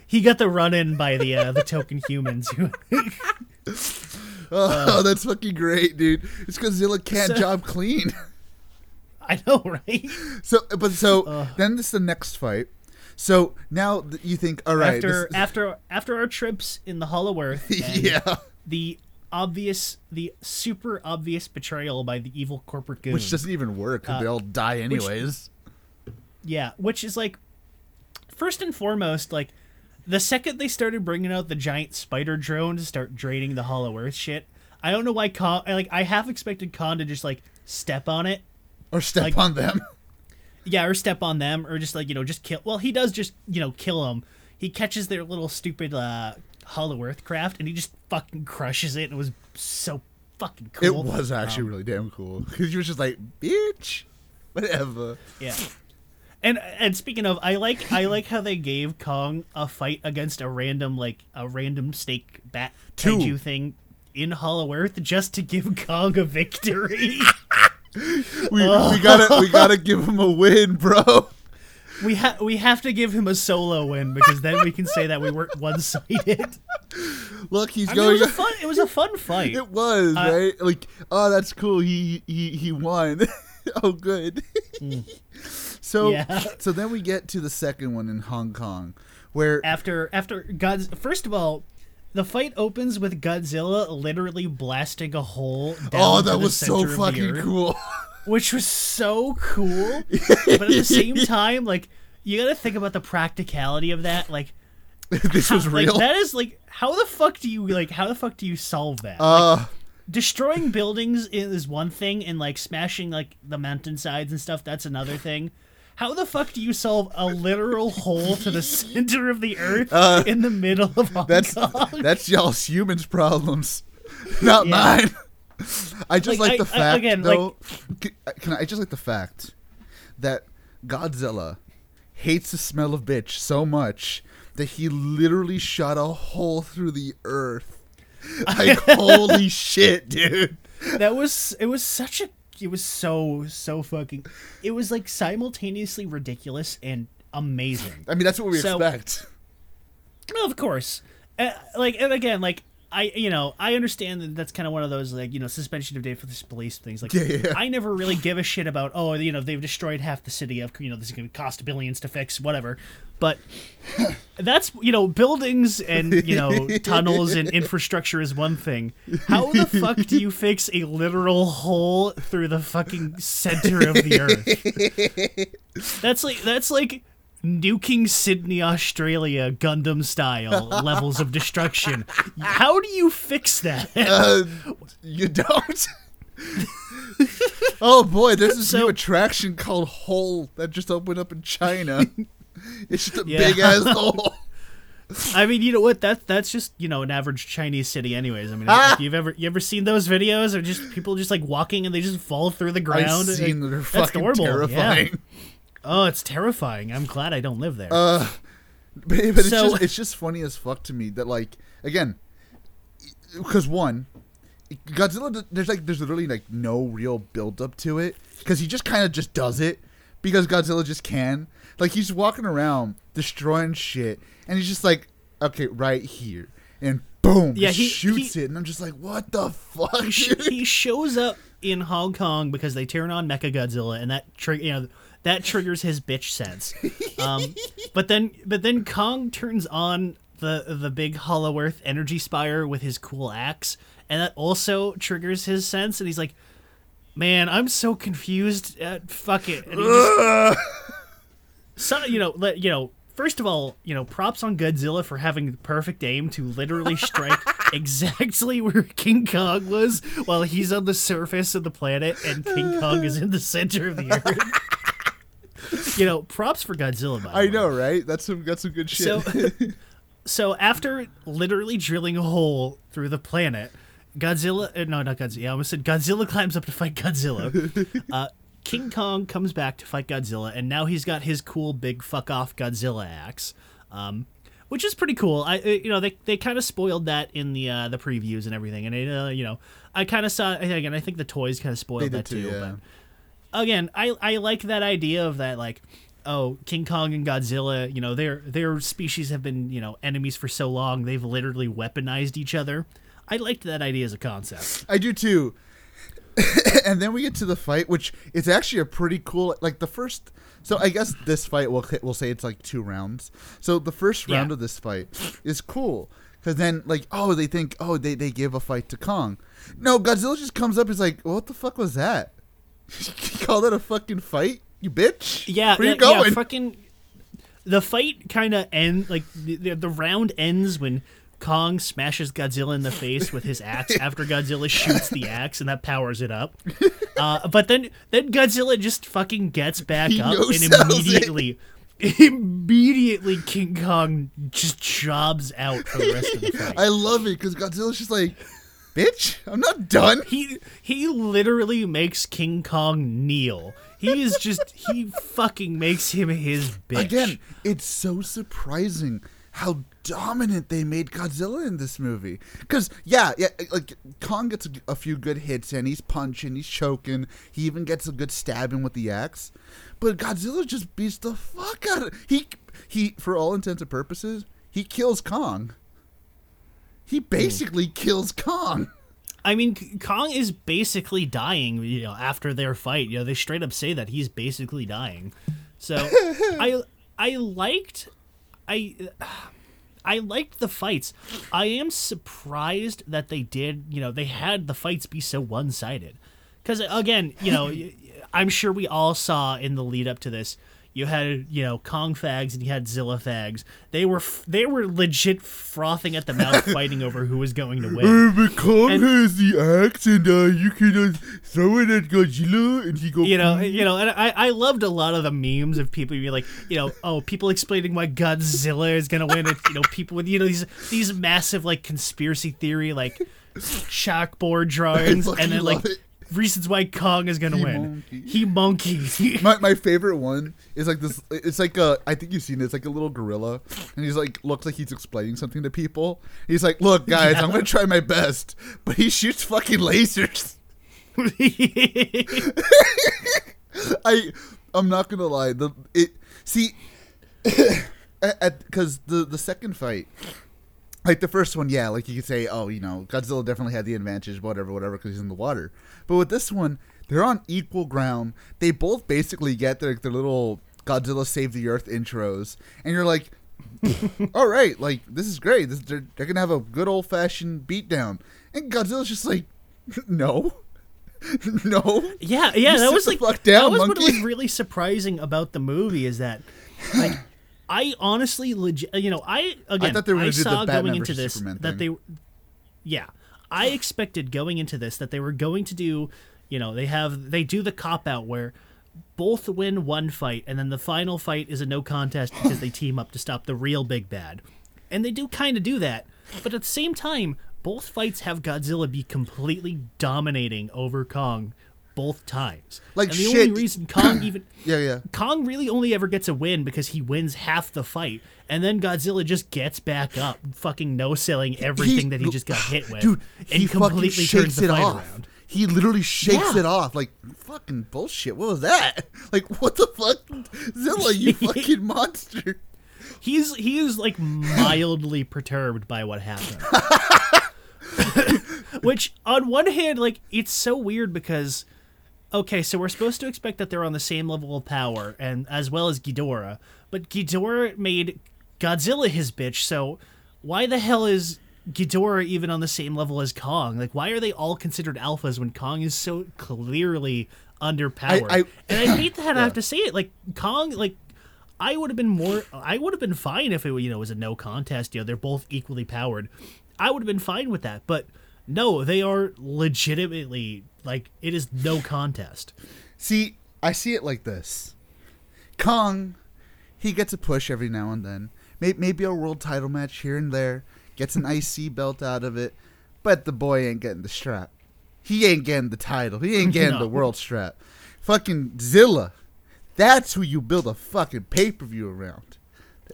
he got the run in by the uh, the token humans. who- Oh, that's fucking great, dude. It's because Zilla can't So- job clean. I know, right? So, but so then this is the next fight. So now you think, all right, after after after our trips in the Hollow Earth, yeah, the obvious, the super obvious betrayal by the evil corporate goon. which doesn't even work. 'cause they uh, all die anyways. Yeah, which is like first and foremost, like the second they started bringing out the giant spider drone to start draining the Hollow Earth shit, I don't know why Kong. Like I half expected Kong to just like step on it, or step like- on them. yeah, or step on them, or just like you know just kill. Well, he does just you know kill them. He catches their little stupid uh, Hollow Earth craft, and he just fucking crushes it. And it was so fucking cool. It was actually really damn cool because you was just like, bitch, whatever. Yeah. And and speaking of, I like I like how they gave Kong a fight against a random like a random snake bat Two. thing in Hollow Earth just to give Kong a victory. We, we gotta we gotta give him a win, bro. we have we have to give him a solo win because then we can say that we weren't one sided. Look, he's I mean, it going. was a fun it was a fun fight. It was Uh, right. Like, oh, that's cool. He he he won. oh, good. so Yeah. so then we get to the second one in Hong Kong, where After after God's first of all. The fight opens with Godzilla literally blasting a hole down oh, that was so center of the fucking Earth. cool. which was so cool. but at the same time, like you got to think about the practicality of that. Like, this was like real. that is like how the fuck do you like how the fuck do you solve that? uh, Destroying buildings is one thing, and like smashing like the mountainsides and stuff that's another thing. How the fuck do you solve a literal hole to the center of the earth in the middle of Hong Uh, that's Kong? that's y'all's humans' problems, not Yeah. mine. I just Like, like, I- the I- fact, again, though. c- can I just like the fact that Godzilla hates the smell of bitch so much that he literally shot a hole through the earth. Like holy shit, dude! that was it was such a it was so so fucking it was like simultaneously ridiculous and amazing I mean, that's what we So- expect. well, of course uh, like and again like I you know I understand that that's kind of one of those like you know suspension of disbelief things like Yeah, yeah. I never really give a shit about oh you know they've destroyed half the city of you know this is going to cost billions to fix whatever. But that's you know buildings and you know tunnels and infrastructure is one thing. How the fuck do you fix a literal hole through the fucking center of the earth? That's like that's like nuking Sydney, Australia, Gundam style levels of destruction. How do you fix that? Uh, you don't. oh boy, there's this So- new attraction called Hole that just opened up in China. it's just a Yeah. big ass hole. I mean, you know what? That that's just you know an average Chinese city, anyways. I mean, Ah! if you've ever you ever seen those videos, or just people just like walking and they just fall through the ground. I've seen Like. They're that's fucking normal, yeah. Oh, it's terrifying. I'm glad I don't live there. Uh, but, but it's So- just it's just funny as fuck to me that like again, because one, Godzilla there's like there's literally like no real build up to it because he just kind of just does it because Godzilla just can. Like he's walking around destroying shit and he's just like okay right here and boom Yeah, he- shoots he- it and I'm just like what the fuck he, he shows up in Hong Kong because they turn on Mecha Godzilla, and that trigger you know that triggers his bitch sense. Um, but then but then Kong turns on the the big Hollow Earth energy spire with his cool axe, and that also triggers his sense, and he's like. Man, I'm so confused. Uh, fuck it. And he just- so you know, let, you know. First of all, you know, props on Godzilla for having the perfect aim to literally strike exactly where King Kong was while he's on the surface of the planet and King Kong is in the center of the earth. you know, props for Godzilla. By I know right that's some that's some good shit. So, so after literally drilling a hole through the planet, Godzilla, uh, no, not Godzilla. I almost said Godzilla climbs up to fight Godzilla. uh, King Kong comes back to fight Godzilla, and now he's got his cool big fuck off Godzilla axe, um, which is pretty cool. I, uh, you know, they they kind of spoiled that in the uh, the previews and everything, and it, uh, you know, I kind of saw again. I think the toys kind of spoiled that too, too. yeah. But again, I I like that idea of that like oh, King Kong and Godzilla, you know, their their species have been, you know, enemies for so long, they've literally weaponized each other. I liked that idea as a concept. I do too. and then we get to the fight, which is actually a pretty cool. Like the first, so I guess this fight we'll we'll say it's like two rounds. So the first round Yeah. of this fight is cool because then like oh they think oh they they give a fight to Kong. No, Godzilla just comes up. He's like, what the fuck was that? you call that a fucking fight, you bitch? Yeah, where you yeah, going? yeah, fucking the fight kind of end like the, the, the round ends when Kong smashes Godzilla in the face with his axe after Godzilla shoots the axe and that powers it up. Uh, but then then Godzilla just fucking gets back He up and no-sells it. immediately immediately King Kong just jobs out for the rest of the fight. I love it because Godzilla's just like, bitch, I'm not done. he he literally makes King Kong kneel. He is just he fucking makes him his bitch. Again, it's so surprising how dominant they made Godzilla in this movie. Because yeah, yeah, like Kong gets a, a few good hits and he's punching, he's choking. He even gets a good stabbing with the axe. But Godzilla just beats the fuck out of he. He, for all intents and purposes, he kills Kong. He basically kills Kong. I mean, Kong is basically dying. You know, after their fight, you know, they straight up say that he's basically dying. So, I I liked I I liked the fights. I am surprised that they did. You know, they had the fights be so one sided. Because again, you know, I'm sure we all saw in the lead up to this. You had, you know, Kong fags and you had Zilla fags. They were f- they were legit frothing at the mouth, fighting over who was going to win. but Kong And- has the axe, and uh, you can uh, throw it at Godzilla, and he go. you know, you know, and I, I loved a lot of the memes of people being like, you know, oh, people explaining why Godzilla is gonna win. It, you know, people with you know these these massive like conspiracy theory like chalkboard drawings, and then like it. Reasons why Kong is gonna He win. monkey. He monkey. my, my favorite one is like this it's like a i think you've seen it it's like a little gorilla and he's like looks like he's explaining something to people he's like look guys i'm gonna try my best but he shoots fucking lasers i i'm not gonna lie the it see because the the second fight like the first one, yeah, like you could say, oh, you know, Godzilla definitely had the advantage, whatever, whatever, because he's in the water. But with this one, they're on equal ground. They both basically get their their little Godzilla Save the Earth intros, and you're like, all right, like this is great. This, they're, they're gonna have a good old fashioned beatdown, and Godzilla's just like, no, no. Yeah, yeah, You that was like down, that was what was really surprising about the movie is that like I honestly legit you know I again thought they were the saw going into this Superman that thing. they yeah I expected going into this that they were going to do you know they have they do the cop out where both win one fight and then the final fight is a no contest because they team up to stop the real big bad and they do kind of do that but at the same time both fights have godzilla be completely dominating over kong both times Like, and the shit. only reason kong even Yeah, yeah. kong really only ever gets a win because he wins half the fight and then godzilla just gets back up fucking no-selling everything that he just got hit with Dude, and he completely turns shakes the it fight off. around He literally shakes Yeah. it off. Like fucking bullshit. What was that? Like what the fuck, Zilla? You fucking monster. He's he is like mildly perturbed by what happened. Which on one hand, like it's so weird because okay, so we're supposed to expect that they're on the same level of power and as well as Ghidorah, but Ghidorah made Godzilla his bitch, so why the hell is Ghidorah even on the same level as Kong? Like why are they all considered alphas when Kong is so clearly underpowered? I- and I hate that I have to say it. Like Kong, like I would have been more. I would have been fine if it you know was a no contest. You know they're both equally powered. I would have been fine with that. But no, they are legitimately like it is no contest. See, I see it like this. Kong, he gets a push every now and then. Maybe, maybe a world title match here and there. Gets an IC belt out of it. But the boy ain't getting the strap. He ain't getting the title. He ain't getting No. the world strap. Fucking Zilla. That's who you build a fucking pay per view around.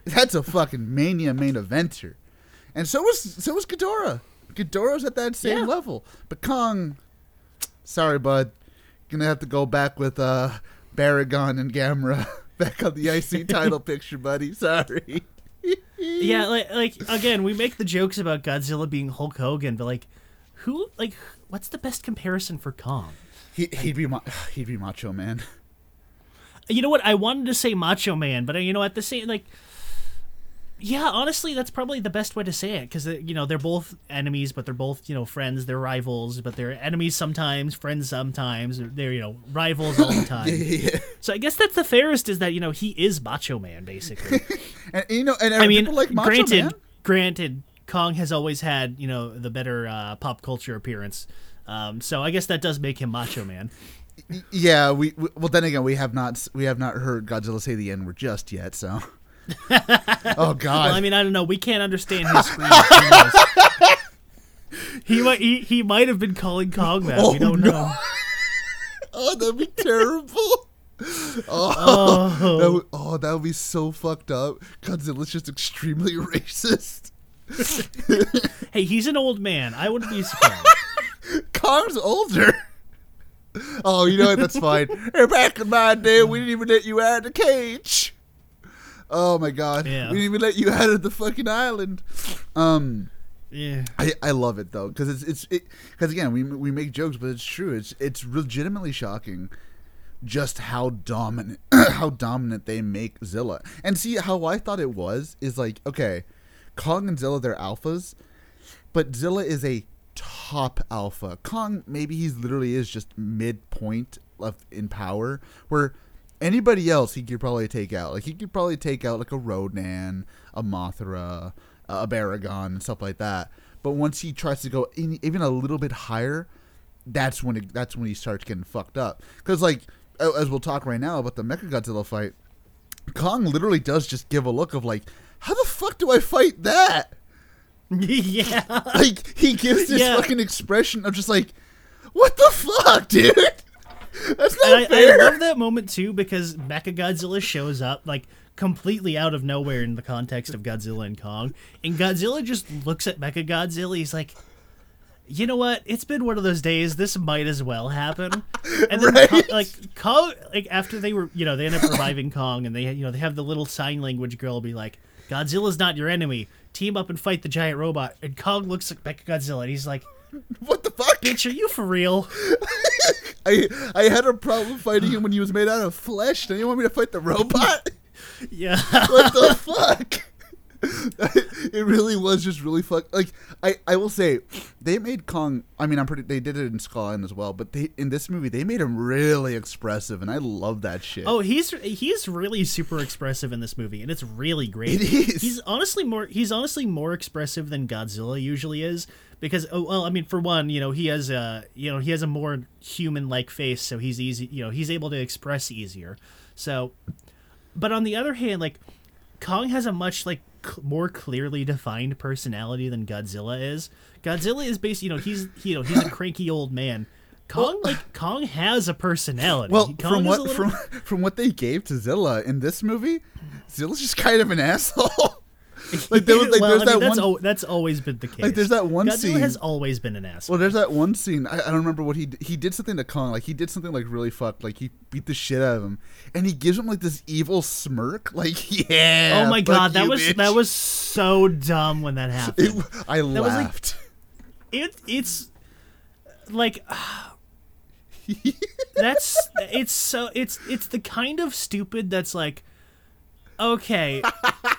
That's a fucking mania main eventer. And so was so was Ghidorah. Ghidorah's at that same Yeah. level. But Kong, sorry, bud. Gonna have to go back with uh Baragon and Gamera. back on the IC title picture, buddy. Sorry. yeah, like like again, we make the jokes about Godzilla being Hulk Hogan, but like, who like what's the best comparison for Kong? He, he'd be he'd be Macho Man. You know what? I wanted to say Macho Man, but you know at the same like. Yeah, honestly, that's probably the best way to say it because you know they're both enemies, but they're both you know friends. They're rivals, but they're enemies sometimes, friends sometimes. They're you know rivals all the time. yeah. So I guess that's the fairest is that you know he is Macho Man basically. And you know, and I mean, like Macho granted, Man. granted, Kong has always had you know the better uh, pop culture appearance. Um, so I guess that does make him Macho Man. Yeah, we, we well then again we have not we have not heard Godzilla say the N word just yet. So. Oh God. Well, I mean, I don't know. We can't understand his screams. He might he, he might have been calling Kong that. Oh, we don't no. know. oh, that'd be terrible. Oh, Oh. that would, oh, that would be so fucked up. Godzilla's just extremely racist. Hey, he's an old man. I wouldn't be surprised. Kong's older. Oh, you know what? That's fine. Hey, back in my day, we didn't even let you out of the cage. Oh my god, Yeah. we didn't even let you out of the fucking island. Um, yeah. I, I love it though because it's it's it because again we we make jokes but it's true it's it's legitimately shocking just how dominant how dominant they make Zilla and see how I thought it was is like okay Kong and Zilla they're alphas but Zilla is a top alpha Kong maybe he's literally is just midpoint left in power where anybody else he could probably take out like he could probably take out like a Rodan a Mothra a Baragon and stuff like that. But once he tries to go in, even a little bit higher, that's when it, that's when he starts getting fucked up. Because like as we'll talk right now about the Mechagodzilla fight, Kong literally does just give a look of like, how the fuck do I fight that? yeah. Like he gives this Yeah. fucking expression of just like, what the fuck, dude? That's not And I, I love that moment too because Mecha Godzilla shows up like completely out of nowhere in the context of Godzilla and Kong, and Godzilla just looks at Mecha Godzilla. He's like, "You know what? It's been one of those days. This might as well happen." And then Right? Kong, like Kong, like after they were, you know, they end up reviving Kong, and they, you know, they have the little sign language girl be like, "Godzilla's not your enemy. Team up and fight the giant robot." And Kong looks at Mechagodzilla, and he's like, what the fuck? "Bitch, are you for real?" I I had a problem fighting him when he was made out of flesh. Now you want me to fight the robot? Yeah. what the fuck? it really was just really fuck. Like I, I will say, they made Kong. I mean, I'm pretty. They did it in Skull Island as well, but they in this movie they made him really expressive, and I love that shit. Oh, he's he's really super expressive in this movie, and it's really great. It is. He's honestly more he's honestly more expressive than Godzilla usually is because oh, well, I mean, for one, you know, he has a you know he has a more human like face, so he's easy. You know, he's able to express easier. So, but on the other hand, like Kong has a much like c- more clearly defined personality than Godzilla is. Godzilla is based, you know, he's you know he's a cranky old man. Kong like Kong has a personality. well, Kong from what little- from from what they gave to Zilla in this movie, Zilla's just kind of an asshole. like there was like well, there's I mean, that that's one. al- that's always been the case. Like, there's that one Godzilla scene- has always been an asshole. Well, there's that one scene. I, I don't remember what he d- he did something to Kong. Like he did something like really fucked. Like he beat the shit out of him, and he gives him like this evil smirk. Like yeah. oh my god, that you, was bitch." that was so dumb when that happened. It, I was, like, laughed. it it's uh, like that's it's so it's it's the kind of stupid that's like okay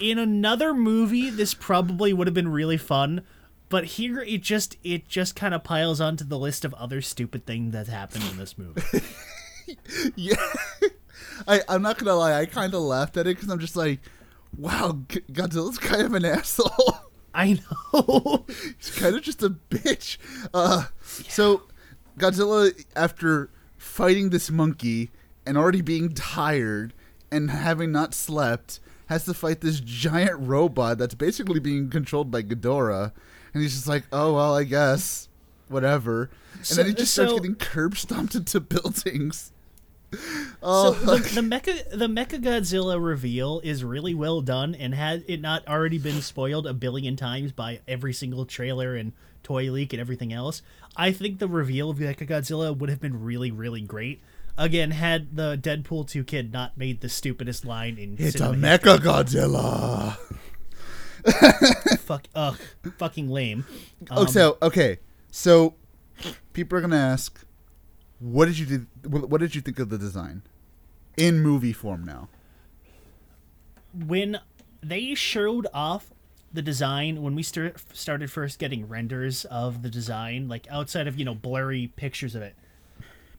in another movie this probably would have been really fun but here it just it just kind of piles onto the list of other stupid things that happened in this movie yeah. I I'm not gonna lie. I kind of laughed at it because I'm just like, wow, Godzilla's kind of an asshole. i know He's kind of just a bitch. Uh, so Godzilla, after fighting this monkey and already being tired and having not slept, has to fight this giant robot that's basically being controlled by Ghidorah, and he's just like, "Oh well, I guess, whatever." And So- then he just starts getting curb stomped into buildings. So Oh, the, the mecha the Mecha Godzilla reveal is really well done, and had it not already been spoiled a billion times by every single trailer and toy leak and everything else, I think the reveal of Mecha Godzilla would have been really really great. Again, had the Deadpool 2 kid not made the stupidest line in It's a Mecha Godzilla. fuck ugh, fucking lame. Oh, Um, so okay, so people are gonna ask, what did you do? What what did you think of the design in movie form now? when they showed off the design when we start, started first getting renders of the design like outside of you know blurry pictures of it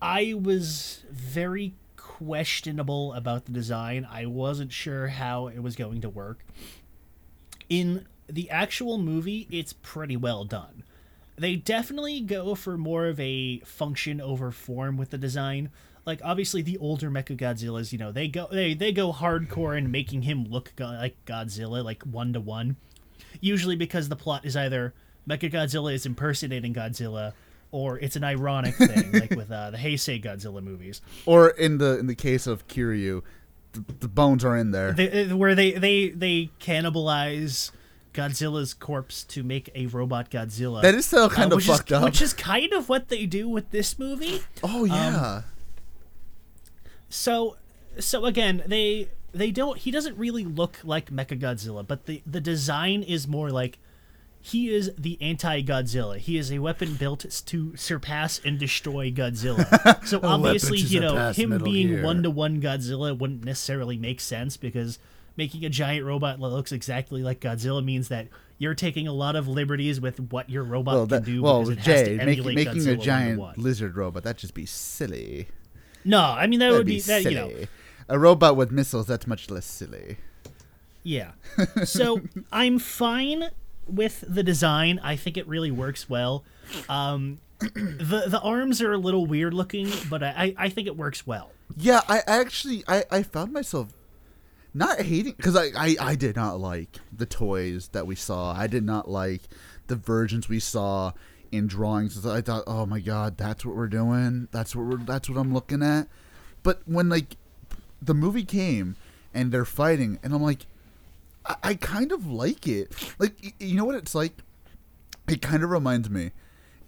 i was very questionable about the design i wasn't sure how it was going to work in the actual movie it's pretty well done they definitely go for more of a function over form with the design. Like obviously the older Mecha Mechagodzillas, you know, they go they they go hardcore in making him look go- like Godzilla, like one to one. Usually because the plot is either Mechagodzilla is impersonating Godzilla, or it's an ironic thing, like with uh, the Heisei Godzilla movies, Or in the in the case of Kiryu, the, the bones are in there. they, uh, where they they they cannibalize Godzilla's corpse to make a robot Godzilla. that is still kind uh, of fucked is, up. Which is kind of what they do with this movie. oh yeah. So, so again, they they don't. He doesn't really look like Mechagodzilla, but the the design is more like he is the anti-Godzilla. He is a weapon built to surpass and destroy Godzilla. So obviously, you know, him being Gear. one to one Godzilla wouldn't necessarily make sense because making a giant robot that looks exactly like Godzilla means that you're taking a lot of liberties with what your robot well, can do well, because it has Jay, make, making Godzilla a giant one-to-one. lizard robot that'd just be silly. No, I mean that That'd would be, that silly. you know a robot with missiles that's much less silly. Yeah. So I'm fine with the design. I think it really works well. Um, the the arms are a little weird looking, but I, I, think it works well. Yeah, I I actually I, I found myself not hating because I, I I did not like the toys that we saw. I did not like the versions we saw in drawings. I thought, oh my god, that's what we're doing. That's what we're that's what I'm looking at. But when like the movie came and they're fighting, and I'm like, I, I kind of like it. Like you know what it's like. It kind of reminds me,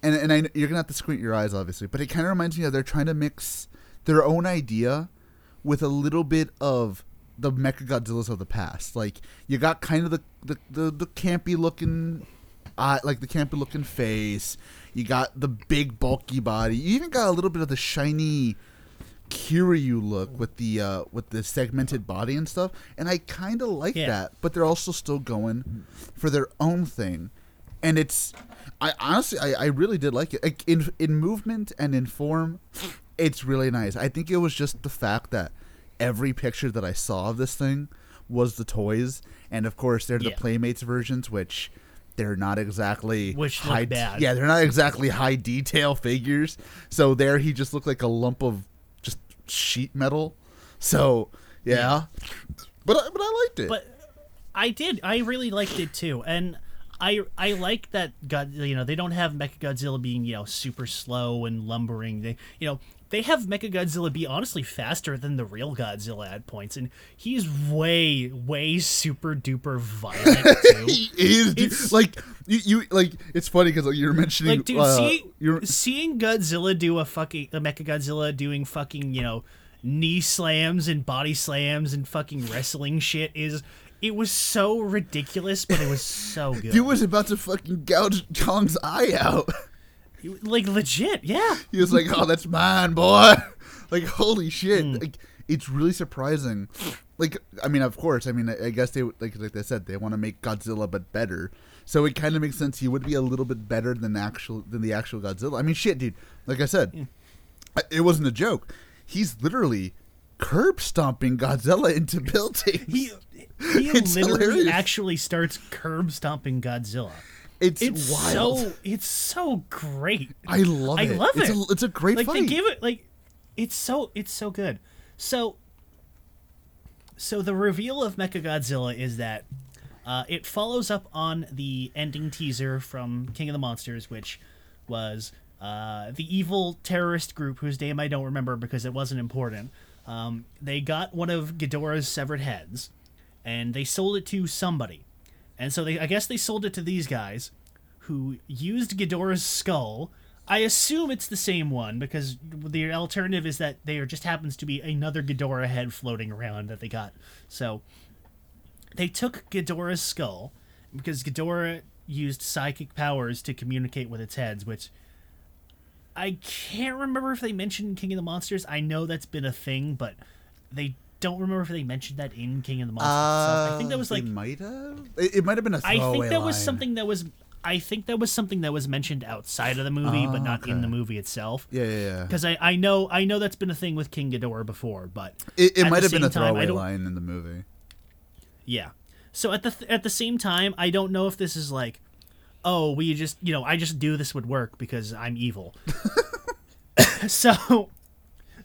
and and I, you're gonna have to squint your eyes, obviously, but it kind of reminds me of they're trying to mix their own idea with a little bit of the Mechagodzillas of the past. Like you got kind of the the, the, the campy looking, uh, like the campy looking face. You got the big bulky body. You even got a little bit of the shiny Kiryu look with the uh, with the segmented body and stuff. And I kind of like Yeah. that, but they're also still going for their own thing. And it's, I honestly, I, I really did like it. Like, in in movement and in form, it's really nice. I think it was just the fact that every picture that I saw of this thing was the toys, and of course they're the Yeah. Playmates versions, which they're not exactly Which high. bad. Yeah, they're not exactly high detail figures. So there, he just looked like a lump of sheet metal. So yeah, but I, but I liked it. But I did. I really liked it too, and I I like that God. You know, they don't have Mechagodzilla being you know super slow and lumbering. They you know they have Mechagodzilla be honestly faster than the real Godzilla at points, and he's way way super duper violent too. he is. It's- like you, you like it's funny because like, you're mentioning Like, dude, uh, seeing you're seeing Godzilla do a fucking a Mechagodzilla doing fucking you know knee slams and body slams and fucking wrestling shit is it was so ridiculous, but it was so good. dude was about to fucking gouge Kong's eye out. like legit, yeah. He was like, "Oh, that's mine, boy!" like, holy shit! Hmm. Like, it's really surprising. Like, I mean, of course, I mean, I, I guess they like like they said they want to make Godzilla but better. So it kind of makes sense. He would be a little bit better than actual than the actual Godzilla. I mean, shit, dude. Like I said, it wasn't a joke. He's literally curb stomping Godzilla into buildings. He he literally hilarious. actually starts curb stomping Godzilla. It's, It's wild. so it's so great. I love I it. love it's it. A, it's a great like fight. they give it like it's so it's so good. So so the reveal of Mechagodzilla is that uh, it follows up on the ending teaser from King of the Monsters, which was uh, the evil terrorist group whose name I don't remember because it wasn't important. Um, they got one of Ghidorah's severed heads, and they sold it to somebody, and so they I guess they sold it to these guys, who used Ghidorah's skull I assume it's the same one because the alternative is that there just happens to be another Ghidorah head floating around that they got. So they took Ghidorah's skull because Ghidorah used psychic powers to communicate with its heads, which I can't remember if they mentioned King of the Monsters. I know that's been a thing, but they don't remember if they mentioned that in King of the Monsters. itself. I think that was Uh, they like might have. It, it might have been a I throwaway think that was something that was I think that was something that was mentioned outside of the movie, but Oh, not in the movie itself. Yeah, yeah, yeah. Because I, I know I know that's been a thing with King Ghidorah before, but It, it might have been a same time, throwaway line in the movie. yeah. So at the th- at the same time, I don't know if this is like, oh, we just you know I just do this would work because I'm evil. so,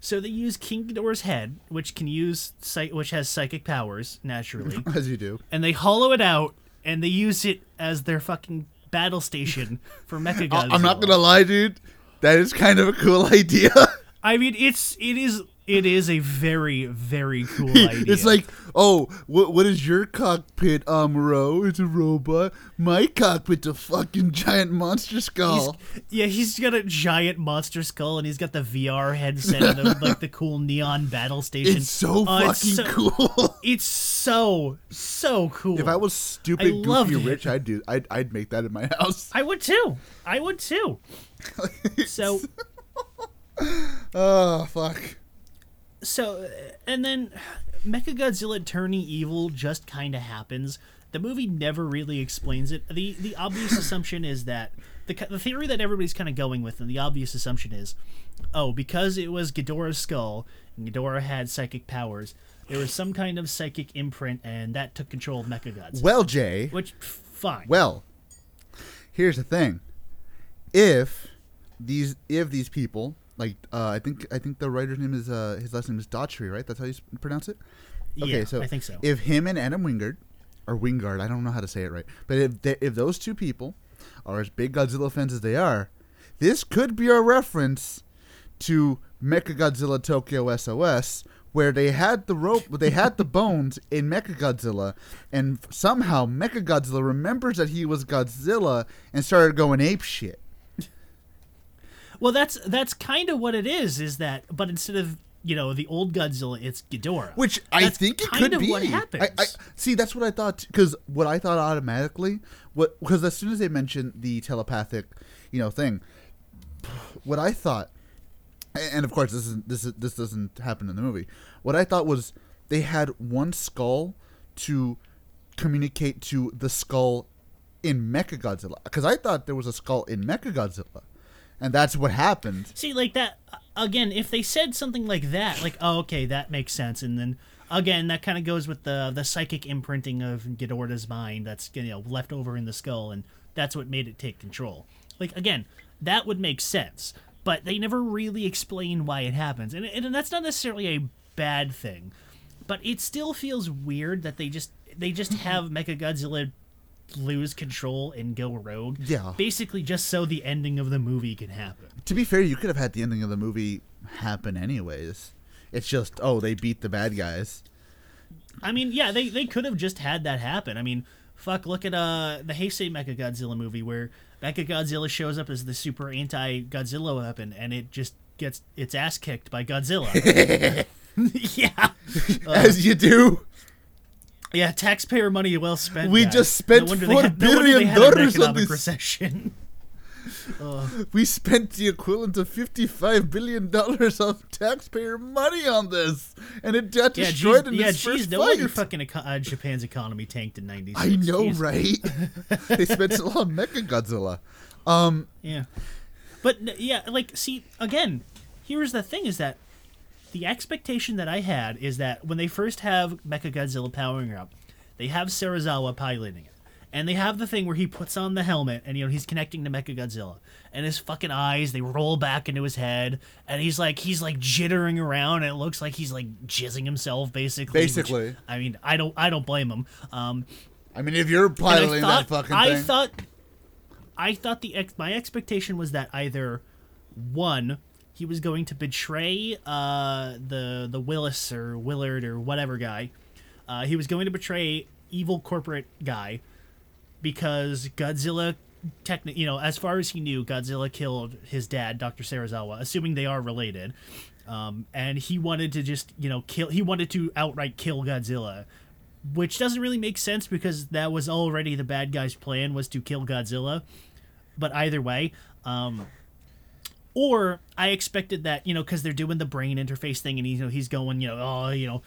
so they use King Ghidorah's head, which can use psych- which has psychic powers naturally, As you do. and they hollow it out and they use it as their fucking battle station for Mechagodzilla. I'm not gonna lie, dude. That is kind of a cool idea. I mean, it's it is it is a very very cool idea. it's like, oh, what what is your cockpit, um, Amuro? It's a robot. My cockpit's a fucking giant monster He's, skull. yeah, he's got a giant monster skull, and he's got the VR headset and the, like the cool neon battle station. it's so Oh, fucking it's so- cool. It's so so cool. if I was stupid, I goofy, rich, I'd do. I'd I'd make that in my house. I would too. I would too. So Oh fuck. So and then Mechagodzilla turning evil just kind of happens. The movie never really explains it. the The obvious assumption is that the the theory that everybody's kind of going with, and the obvious assumption is, oh, because it was Ghidorah's skull and Ghidorah had psychic powers, there was some kind of psychic imprint, and that took control of mecha Mechagodzilla. Well, Jay. Which fine. Well, here's the thing. If these if these people like uh, I think I think the writer's name is uh, his last name is Dougherty, right? That's how you pronounce it. Okay, yeah, so I think so. If him and Adam Wingard or Wingard, I don't know how to say it right, but if they, if those two people are as big Godzilla fans as they are, this could be a reference to Mechagodzilla Tokyo SOS, where they had the rope, they had the bones in Mechagodzilla, and somehow Mechagodzilla remembers that he was Godzilla and started going ape shit. Well, that's that's kind of what it is. Is that, but instead of you know the old Godzilla, it's Ghidorah. Which I That's think it kind could of be. what happens. I, I see. That's what I thought. Because what I thought automatically, what because as soon as they mentioned the telepathic, you know, thing, what I thought, and of course this is this is this doesn't happen in the movie. What I thought was they had one skull to communicate to the skull in Mechagodzilla. Because I thought there was a skull in Mechagodzilla, and that's what happened. See, like that again. If they said something like that, like, oh, okay, that makes sense, and then again, that kind of goes with the the psychic imprinting of Ghidorah's mind that's you know left over in the skull, and that's what made it take control. Like again, that would make sense, but they never really explain why it happens, and and that's not necessarily a bad thing, but it still feels weird that they just they just have Mechagodzilla lose control and go rogue. Yeah. Basically just so the ending of the movie can happen. To be fair, you could have had the ending of the movie happen anyways. It's just oh they beat the bad guys. I mean, yeah, they, they could have just had that happen. I mean, fuck, look at uh the Heisei Mechagodzilla movie where Mechagodzilla shows up as the super anti Godzilla weapon and it just gets its ass kicked by Godzilla. yeah. As you do. Yeah, taxpayer money well spent. We guys. just spent no wonder four had, no wonder billion an dollars on this. recession. We spent the equivalent of fifty-five billion dollars of taxpayer money on this, and it got yeah, destroyed geez, in yeah, this geez, first no wonder fight. fucking eco- uh, Japan's economy tanked in '96. I know, Jeez. right? they spent so long on Mechagodzilla. Um, Yeah. But yeah, like see again, here's the thing is that the expectation that I had is that when they first have Mecha Godzilla powering up, they have Serizawa piloting it. And they have the thing where he puts on the helmet and you know he's connecting to Mecha Godzilla. and his fucking eyes they roll back into his head and he's like he's like jittering around and it looks like he's like jizzing himself basically. which, Basically. I mean I don't I don't blame him. Um, I mean, if you're piloting thought, that fucking I thing, thought, I thought the ex- my expectation was that either one, he was going to betray uh, the the Willis or Willard or whatever guy. Uh, he was going to betray evil corporate guy because Godzilla techni- you know, as far as he knew, Godzilla killed his dad, Dr. Serizawa, assuming they are related. Um, and he wanted to just, you know, kill. He wanted to outright kill Godzilla, which doesn't really make sense because that was already the bad guy's plan was to kill Godzilla. But either way, um, or I expected that, you know, because they're doing the brain interface thing, and he's, you know, he's going, you know, oh, you know,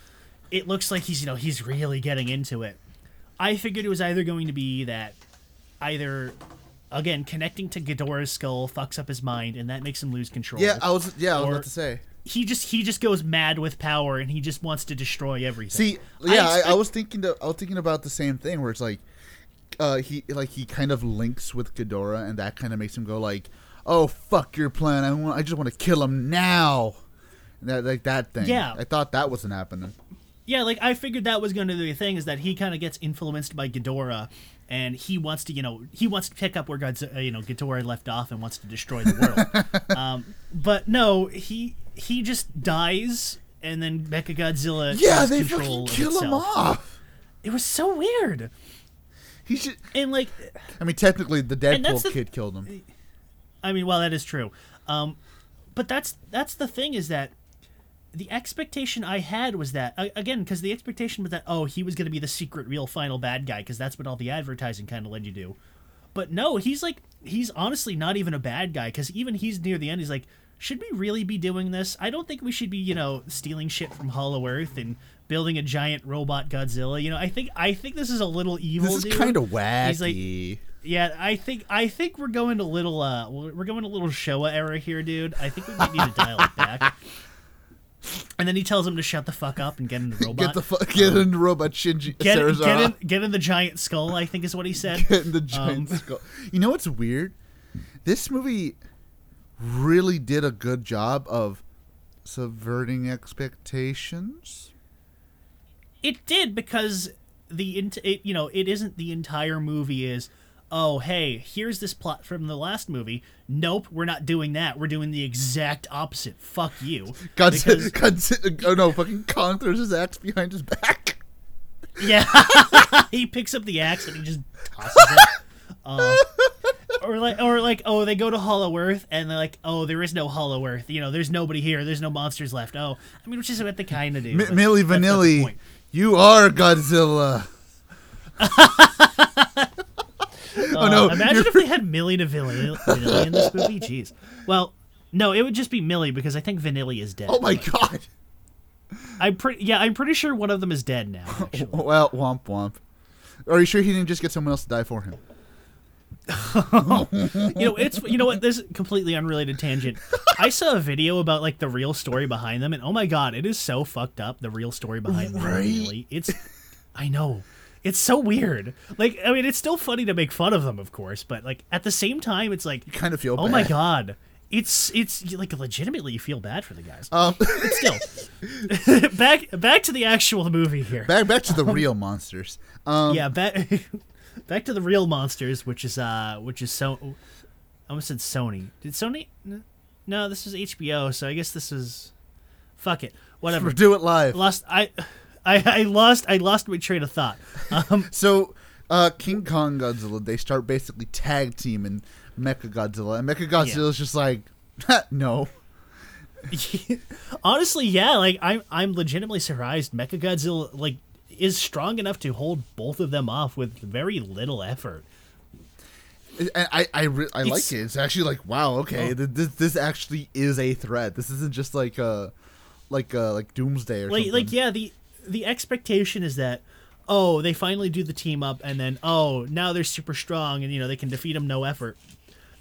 it looks like he's, you know, he's really getting into it. I figured it was either going to be that either again connecting to Ghidorah's skull fucks up his mind and that makes him lose control. Yeah, I was. Yeah, I was Or- about to say. he just he just goes mad with power and he just wants to destroy everything. See, yeah, I, expect- I was thinking. To, I was thinking about the same thing, where it's like, uh, he like he kind of links with Ghidorah, and that kind of makes him go like, "Oh fuck your plan! I want. I just want to kill him now." That like that thing. Yeah. I thought that wasn't happening. yeah, like I figured that was going to be the thing is that he kind of gets influenced by Ghidorah and he wants to you know he wants to pick up where God's uh, you know Ghidorah left off and wants to destroy the world. um, but no, he he just dies. And then Mechagodzilla Yeah, has they fucking kill him off. It was so weird. He should. And like I mean, technically, the Deadpool the- kid killed him. I mean, well, that is true. Um, but that's that's the thing is that the expectation I had was that again because the expectation was that oh he was going to be the secret real final bad guy because that's what all the advertising kind of led you to. But no, he's like he's honestly not even a bad guy because even he's near the end. He's like, should we really be doing this? I don't think we should be you know stealing shit from Hollow Earth and building a giant robot Godzilla. You know, I think I think this is a little evil. This is kind of He's like, wacky. Yeah, I think I think we're going a little uh we're going a little Showa era here, dude. I think we might need to dial it back. And then he tells him to shut the fuck up and get in the robot. get the fuck. Get in the robot Shinji. get, get in get in the giant skull, I think is what he said. Get in the giant Um, skull. You know what's weird? This movie really did a good job of subverting expectations. It did because the int- it, you know it isn't the entire movie is oh hey here's this plot from the last movie nope we're not doing that we're doing the exact opposite fuck you Godzilla, Because- oh no, fucking Kong throws his axe behind his back. Yeah, he picks up the axe and he just tosses it. Uh, or like, or like, oh, they go to Hollow Earth and they're like, oh, there is no Hollow Earth. You know, there's nobody here. There's no monsters left. Oh, I mean, which is what they kind of do. M- Millie that's not the Vanilli, you are Godzilla. oh no! Uh, imagine you're- if they had Milli Vanilli, Vanilli in this movie. Jeez. Well, no, it would just be Millie because I think Vanilli is dead. oh my god! I'm pretty. Yeah, I'm pretty sure one of them is dead now. Actually. Well, womp womp. Are you sure he didn't just get someone else to die for him? you know, it's you know what this completely unrelated tangent. I saw a video about like the real story behind them, and oh my god, it is so fucked up. The real story behind them, really. It's, I know, it's so weird. Like, I mean, it's still funny to make fun of them, of course, but like at the same time, it's like, you Kind of feel. oh my god, it's it's like legitimately you feel bad for the guys. Um, But still, back back to the actual movie here. back back to the real monsters. Um, yeah, back back to the real monsters, which is uh, which is so. I almost said Sony. Did Sony? No, this was HBO. So I guess this is. Fuck it. Whatever. do it live. lost. I, I, I lost. I lost my train of thought. Um, So, uh, King Kong Godzilla, they start basically tag teaming Mecha Godzilla, and Mecha Godzilla Godzilla's just like, no. honestly, yeah. Like I'm, I'm legitimately surprised. Mechagodzilla like is strong enough to hold both of them off with very little effort. And I, I, re- I like it. It's actually like, wow, okay, Oh. this, this actually is a threat. This isn't just like uh like uh like Doomsday or like something. like yeah the the expectation is that oh they finally do the team up and then oh now they're super strong and you know they can defeat them no effort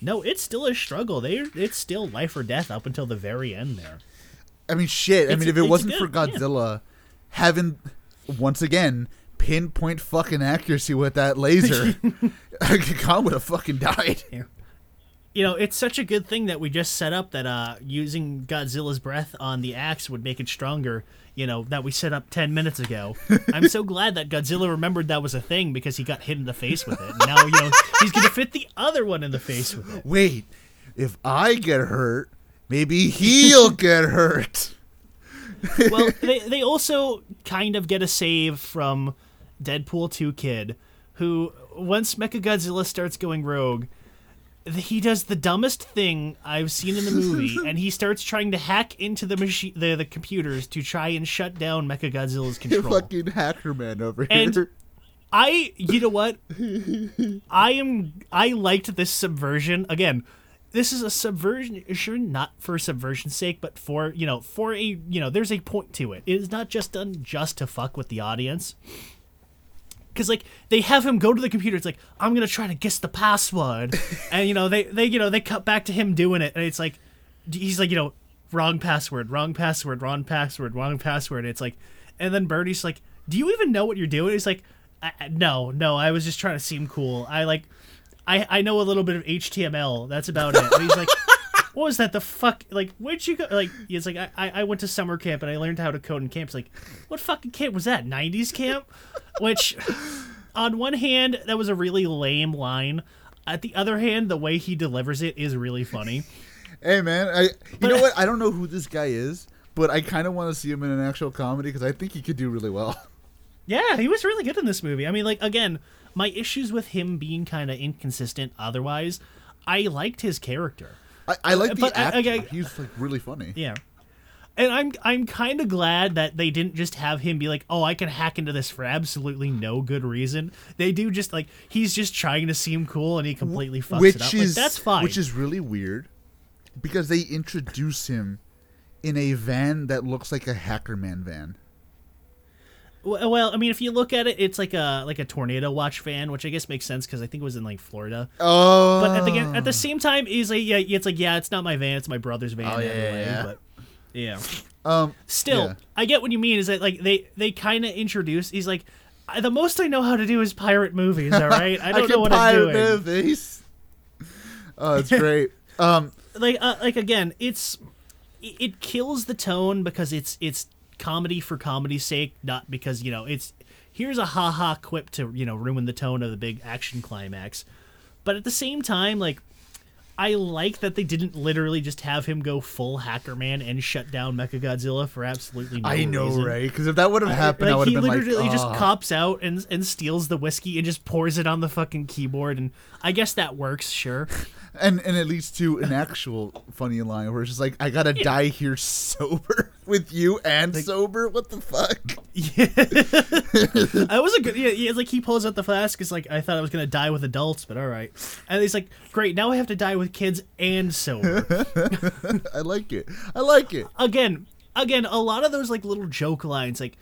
no it's still a struggle they it's still life or death up until the very end there I mean, shit. I It's- mean, if it wasn't for good, yeah. Godzilla having once again pinpoint fucking accuracy with that laser, Kong would have fucking died. you know it's such a good thing that we just set up that uh using godzilla's breath on the axe would make it stronger you know that we set up 10 minutes ago. I'm so glad that godzilla remembered that was a thing because he got hit in the face with it. And now you know he's gonna fit the other one in the face with it. Wait, if I get hurt, maybe he'll get hurt. well, they they also kind of get a save from Deadpool 2 kid, who once Mechagodzilla starts going rogue, he does the dumbest thing I've seen in the movie, and he starts trying to hack into the machine, the, the computers to try and shut down Mechagodzilla's control. Fucking hacker man over And- here. I, you know what? I am. I liked this subversion. Again, this is a subversion, sure, not for subversion's sake, but for you know, for a you know, there's a point to it. It is not just done just to fuck with the audience. Because like they have him go to the computer, it's like I'm gonna try to guess the password, and you know they they you know they cut back to him doing it, and it's like he's like you know wrong password, wrong password, wrong password, wrong password. It's like, and then Birdie's like, "Do you even know what you're doing?" He's like, "No, no, I was just trying to seem cool. I like, I I know a little bit of HTML. That's about it." And he's like. What was that? The fuck? Like, where'd you go? Like, it's like I, I I went to summer camp and I learned how to code in camp. It's like, what fucking camp was that? '90s camp? Which, on one hand, that was a really lame line. At the other hand, the way he delivers it is really funny. Hey man, I you know what? I don't know who this guy is, but I kind of want to see him in an actual comedy because I think he could do really well. Yeah, he was really good in this movie. I mean, like again, my issues with him being kind of inconsistent. Otherwise, I liked his character. I, I like the But I- actor. okay. He's like really funny. Yeah. And I'm I'm kind of glad that they didn't just have him be like, "Oh, I can hack into this for absolutely no good reason." They do just like he's just trying to seem cool and he completely fucks which it up. is like, that's fine. Which is really weird because they introduce him in a van that looks like a hacker man van. Well, I mean, if you look at it, it's like a like a tornado watch van, which I guess makes sense because I think it was in like Florida. Oh, But at the at the same time, is like yeah, it's like yeah, it's not my van, it's my brother's van. Oh, yeah, anyway, yeah, yeah. But yeah. um, Still, Yeah. I get what you mean. Is that like they they kind of introduce? He's like, "I- the most I know how to do is pirate movies. All right, I don't can know what I'm pirate doing. movies. Oh, it's great. um, Like uh, like again, it's it, it kills the tone because it's it's comedy for comedy's sake, not because you know it's here's a ha ha quip to you know ruin the tone of the big action climax. But at the same time, like. I like that they didn't literally just have him go full hacker man and shut down Mechagodzilla for absolutely no I know, reason. right? Because if that would have happened, I like would he have been like, literally just cops out and and steals the whiskey and just pours it on the fucking keyboard and I guess that works, sure. and and it leads to an actual funny line where it's just like, I gotta die here sober with you and sober. What the fuck? I was a good yeah, yeah, like he pulls out the flask, it's like I thought I was gonna die with adults, but alright. And he's like, Great, now I have to die with kids and sober. I like it. I like it. again, again, a lot of those like little joke lines, like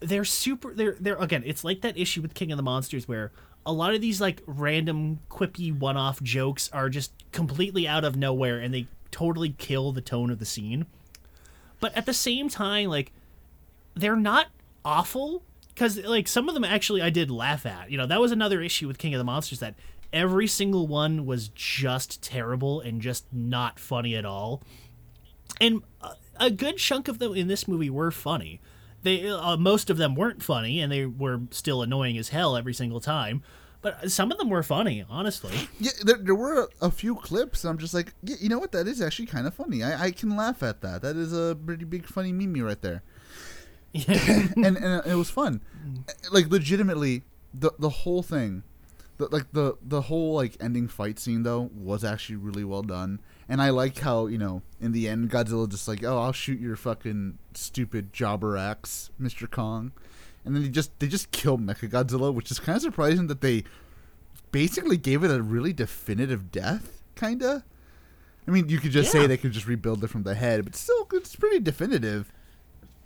they're super. They're they're again. It's like that issue with King of the Monsters where a lot of these like random quippy one-off jokes are just completely out of nowhere and they totally kill the tone of the scene. But at the same time, like they're not awful because like some of them actually I did laugh at. You know, that was another issue with King of the Monsters that every single one was just terrible and just not funny at all and a- good chunk of them in this movie were funny. They uh, most of them weren't funny, and they were still annoying as hell every single time. But some of them were funny, honestly. Yeah, there, there were a, a few clips. I'm just like, yeah, you know what? That is actually kind of funny. I, I can laugh at that. That is a pretty big funny meme right there. And and it was fun. Mm. Like legitimately, the the whole thing, the, like the the whole like ending fight scene though was actually really well done. And I like how you know in the end Godzilla just like, oh, I'll shoot your fucking stupid jobber axe, Mister Kong. And then they just they just kill Mechagodzilla, which is kind of surprising that they basically gave it a really definitive death, kinda. I mean, you could just Yeah. say they could just rebuild it from the head, but still, it's pretty definitive.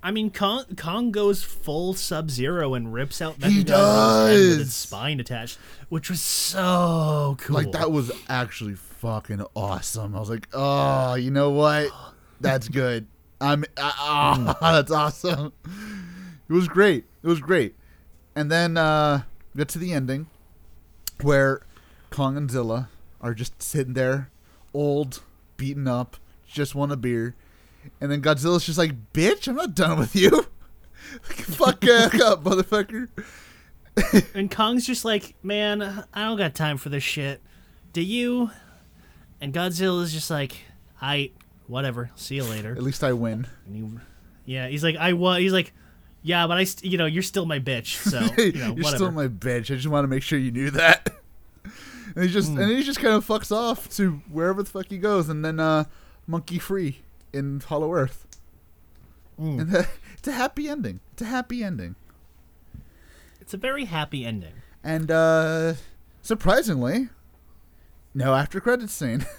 I mean, Kong, Kong goes full Sub Zero and rips out head with its spine attached, which was so cool. Like that was actually fucking awesome. I was like, oh, you know what? That's good. I'm ah, that's awesome. It was great. It was great. And then uh get to the ending where Kong and Zilla are just sitting there, old, beaten up, just want a beer. And then Godzilla's just like, bitch, I'm not done with you. Fuck up, motherfucker. And Kong's just like, man, I don't got time for this shit. Do you? And Godzilla's just like, I, whatever. See you later. At least I win. And he, yeah, he's like, I was. He's like, yeah, but I, st- you know, you're still my bitch. So you know, You're whatever. still my bitch. I just want to make sure you knew that. and he just and he just kind of fucks off to wherever the fuck he goes, and then uh, monkey free in Hollow Earth. Mm. And it's a happy ending. It's a happy ending. It's a very happy ending. And uh, surprisingly, no after credits scene.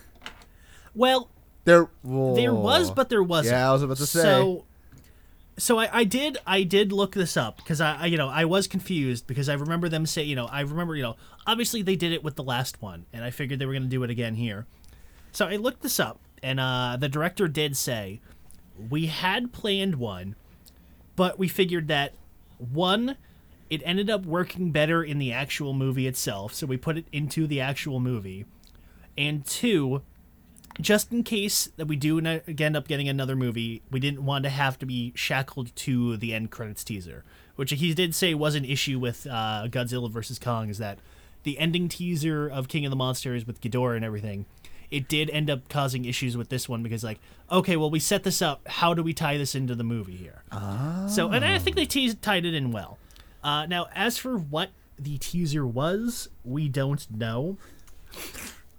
Well, there, there was, but there wasn't. Yeah, I was about to say. So, so I, I did I did look this up because I, I you know I was confused because I remember them say you know I remember you know obviously they did it with the last one and I figured they were gonna do it again here. So I looked this up and uh, the director did say we had planned one, but we figured that one it ended up working better in the actual movie itself, so we put it into the actual movie, and two just in case that we do end up getting another movie, we didn't want to have to be shackled to the end credits teaser, which he did say was an issue with uh, Godzilla vs Kong. Is that the ending teaser of King of the Monsters with Ghidorah and everything? It did end up causing issues with this one because, like, okay, well, we set this up. How do we tie this into the movie here? So, and I think they teased, tied it in well. Uh, now, as for what the teaser was, we don't know.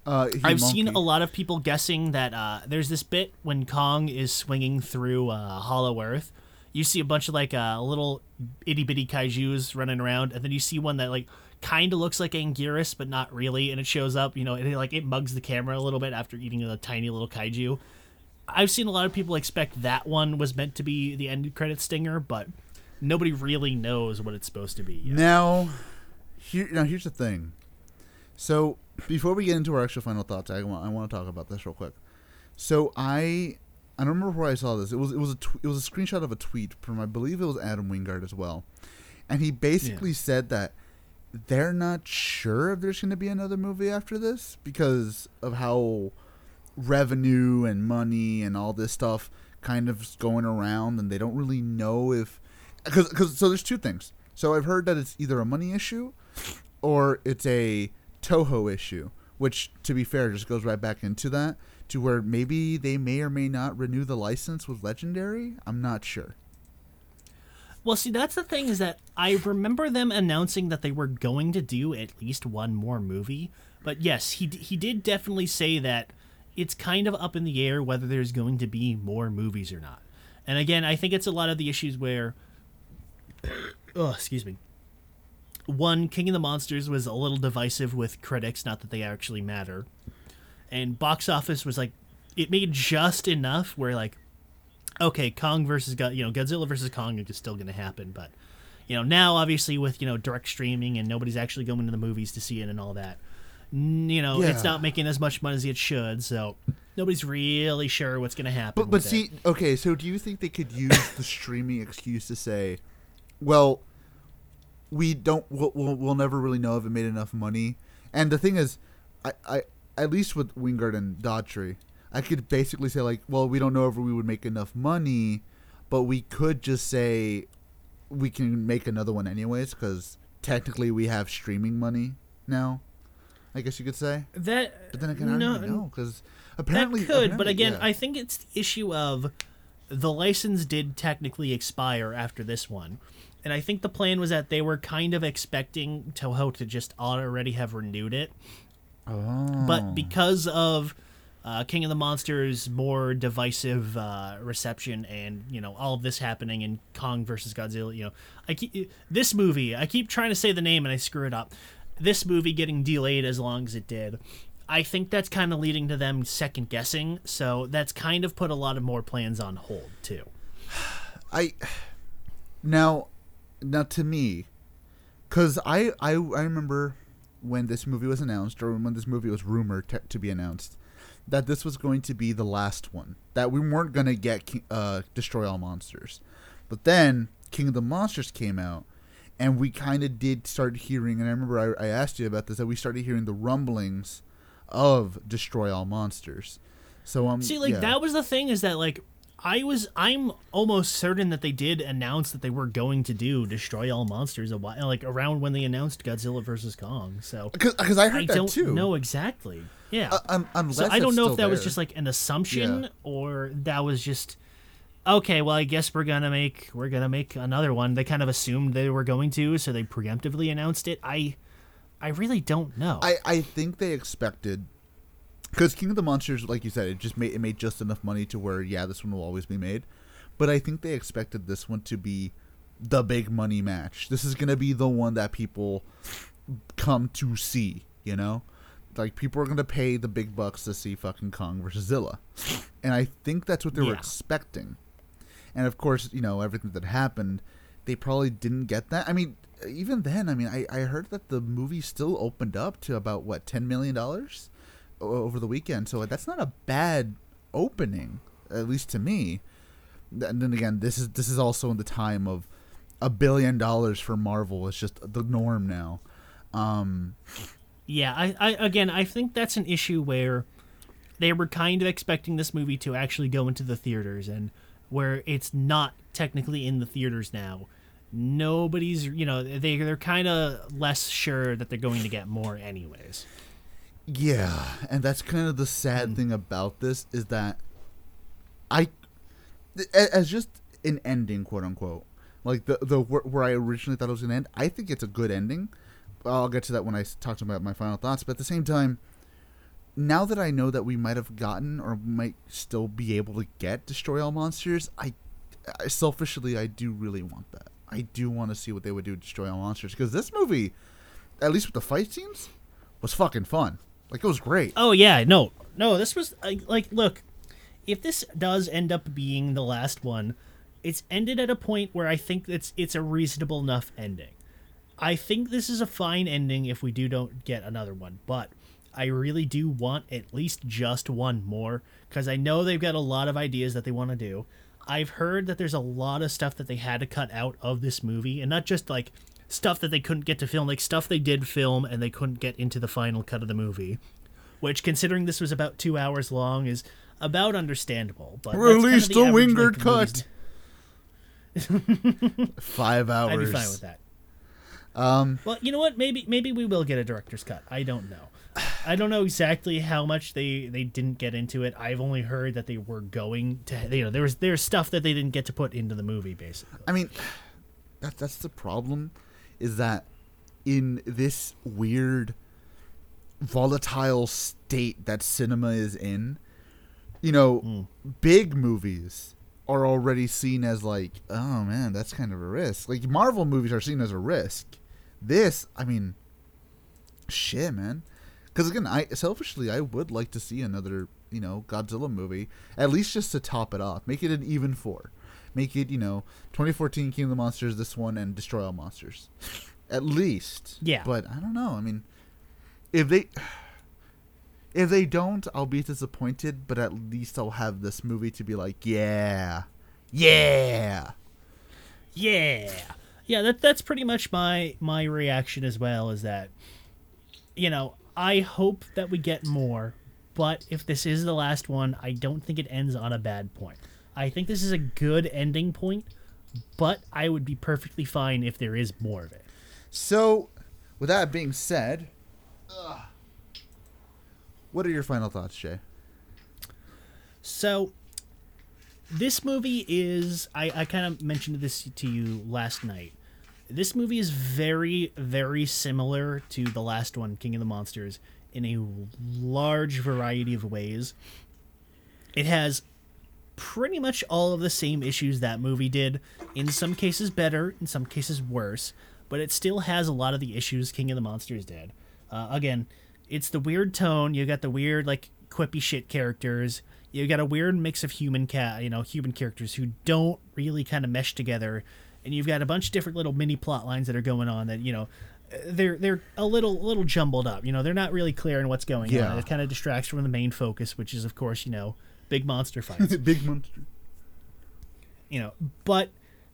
uh, I've seen a lot of people guessing that uh, there's this bit when Kong is swinging through uh, Hollow Earth. You see a bunch of like uh, little itty bitty kaiju's running around, and then you see one that like kind of looks like Anguirus, but not really, and it shows up. You know, and it, like it mugs the camera a little bit after eating a tiny little kaiju. I've seen a lot of people expect that one was meant to be the end credit stinger, but nobody really knows what it's supposed to be. Yet. Now, here now here's the thing. So before we get into our actual final thoughts, I want I want to talk about this real quick. So I I don't remember where I saw this. It was it was a tw- it was a screenshot of a tweet from I believe it was Adam Wingard as well, and he basically said that they're not sure if there's going to be another movie after this because of how revenue and money and all this stuff kind of going around, and they don't really know if because because so there's two things. So I've heard that it's either a money issue or it's a Toho issue, which to be fair just goes right back into that to where maybe they may or may not renew the license with Legendary. I'm not sure. Well, see, that's the thing is that I remember them announcing that they were going to do at least one more movie. But yes, he he did definitely say that it's kind of up in the air whether there's going to be more movies or not. And again, I think it's a lot of the issues where, oh, excuse me. One, King of the Monsters was a little divisive with critics, not that they actually matter. And box office was like, it made just enough where like okay, Kong versus God, you know, Godzilla versus Kong is still going to happen, but you know, now obviously with you know direct streaming and nobody's actually going to the movies to see it and all that, you know, it's not making as much money as it should, so nobody's really sure what's going to happen. But but with it. see, okay, so do you think they could use the streaming excuse to say, well, we don't, we'll, we'll, we'll never really know if it made enough money? And the thing is, I, I at least with Wingard and Dougherty, I could basically say like, well, we don't know if we would make enough money, but we could just say we can make another one anyways because technically we have streaming money now. I guess you could say. that But then again, I don't no, know because apparently that could, but again, yeah. I think it's the issue of the license did technically expire after this one. And I think the plan was that they were kind of expecting Toho to just already have renewed it. Oh. but because of uh, King of the Monsters' more divisive uh, reception, and you know all of this happening in Kong versus Godzilla, you know, I keep this movie. I keep trying to say the name and I screw it up. This movie getting delayed as long as it did. I think that's kind of leading to them second guessing. So that's kind of put a lot of more plans on hold too. I now now to me because I, I I remember when this movie was announced or when this movie was rumored to, to be announced that this was going to be the last one that we weren't going to get uh, destroy all monsters but then king of the monsters came out and we kind of did start hearing and i remember I, I asked you about this that we started hearing the rumblings of destroy all monsters so um See, like yeah. that was the thing is that like I was I'm almost certain that they did announce that they were going to do destroy all monsters a while like around when they announced Godzilla versus Kong. So because I heard I that don't too know exactly. Yeah. Uh, um, unless so I don't know if that was just like an assumption Yeah. or that was just okay, well I guess we're going to make we're to make another one. They kind of assumed they were going to, so they preemptively announced it. I I really don't know. I, I think they expected because King of the Monsters, like you said, it just made it made just enough money to where yeah, this one will always be made. But I think they expected this one to be the big money match. This is gonna be the one that people come to see. You know, like people are gonna pay the big bucks to see fucking Kong versus Zilla, and I think that's what they were expecting. And of course, you know everything that happened, they probably didn't get that. I mean, even then, I mean, I, I heard that the movie still opened up to about what ten million dollars over the weekend. So that's not a bad opening, at least to me. And then again, this is this is also in the time of a billion dollars for Marvel is just the norm now. Um, Yeah, I, I again, I think that's an issue where they were kind of expecting this movie to actually go into the theaters, and where it's not technically in the theaters now. Nobody's, you know, they they're kind of less sure that they're going to get more, anyways. Yeah, and that's kind of the sad hmm. thing about this is that I, as just an ending, quote unquote, like the the where where I originally thought it was gonna end. I think it's a good ending. I'll get to that when I talk about my final thoughts. But at the same time, now that I know that we might have gotten or might still be able to get destroy all monsters, I, I selfishly I do really want that. I do want to see what they would do destroy all monsters because this movie, at least with the fight scenes, was fucking fun. Like it was great. Oh yeah, no, no. This was like, look, if this does end up being the last one, it's ended at a point where I think it's it's a reasonable enough ending. I think this is a fine ending if we do don't get another one, but I really do want at least just one more because I know they've got a lot of ideas that they want to do. I've heard that there's a lot of stuff that they had to cut out of this movie, and not just like stuff that they couldn't get to film, like stuff they did film and they couldn't get into the final cut of the movie. Which, considering this was about two hours long, is about understandable. But that's kinda Release the the average Wingard of cut. Five hours. I'd be fine with that. Um, Well, you know what? Maybe maybe we will get a director's cut. I don't know. I don't know exactly how much they they didn't get into it. I've only heard that they were going to. You know, there was there's stuff that they didn't get to put into the movie, basically. I mean, that that's the problem, is that in this weird, volatile state that cinema is in, you know, big movies are already seen as like, oh man, that's kind of a risk. Like Marvel movies are seen as a risk. This, I mean, shit, man. Because again, I selfishly I would like to see another, you know, Godzilla movie at least just to top it off, make it an even four, make it you know, 2014 King of the Monsters, this one, and Destroy All Monsters, at least. Yeah. But I don't know. I mean, if they if they don't, I'll be disappointed. But at least I'll have this movie to be like, yeah, yeah. Yeah, yeah. That that's pretty much my my reaction as well. Is that, you know, I hope that we get more, but if this is the last one, I don't think it ends on a bad point. I think this is a good ending point, but I would be perfectly fine if there is more of it. So, with that being said, what are your final thoughts, Jay? So, this movie is. I, I kind of mentioned this to you last night. This movie is very, very similar to the last one, King of the Monsters, in a large variety of ways. It has pretty much all of the same issues that movie did, in some cases better, in some cases worse, but it still has a lot of the issues King of the Monsters did. Uh, again, it's the weird tone. You got the weird, like, quippy shit characters. You got a weird mix of human cat, you know, human characters who don't really kind of mesh together, and you've got a bunch of different little mini plot lines that are going on that you know, they're they're a little little jumbled up. You know, they're not really clear in what's going Yeah. on. It kind of distracts from the main focus, which is of course you know big monster fights. Big monster. you know, but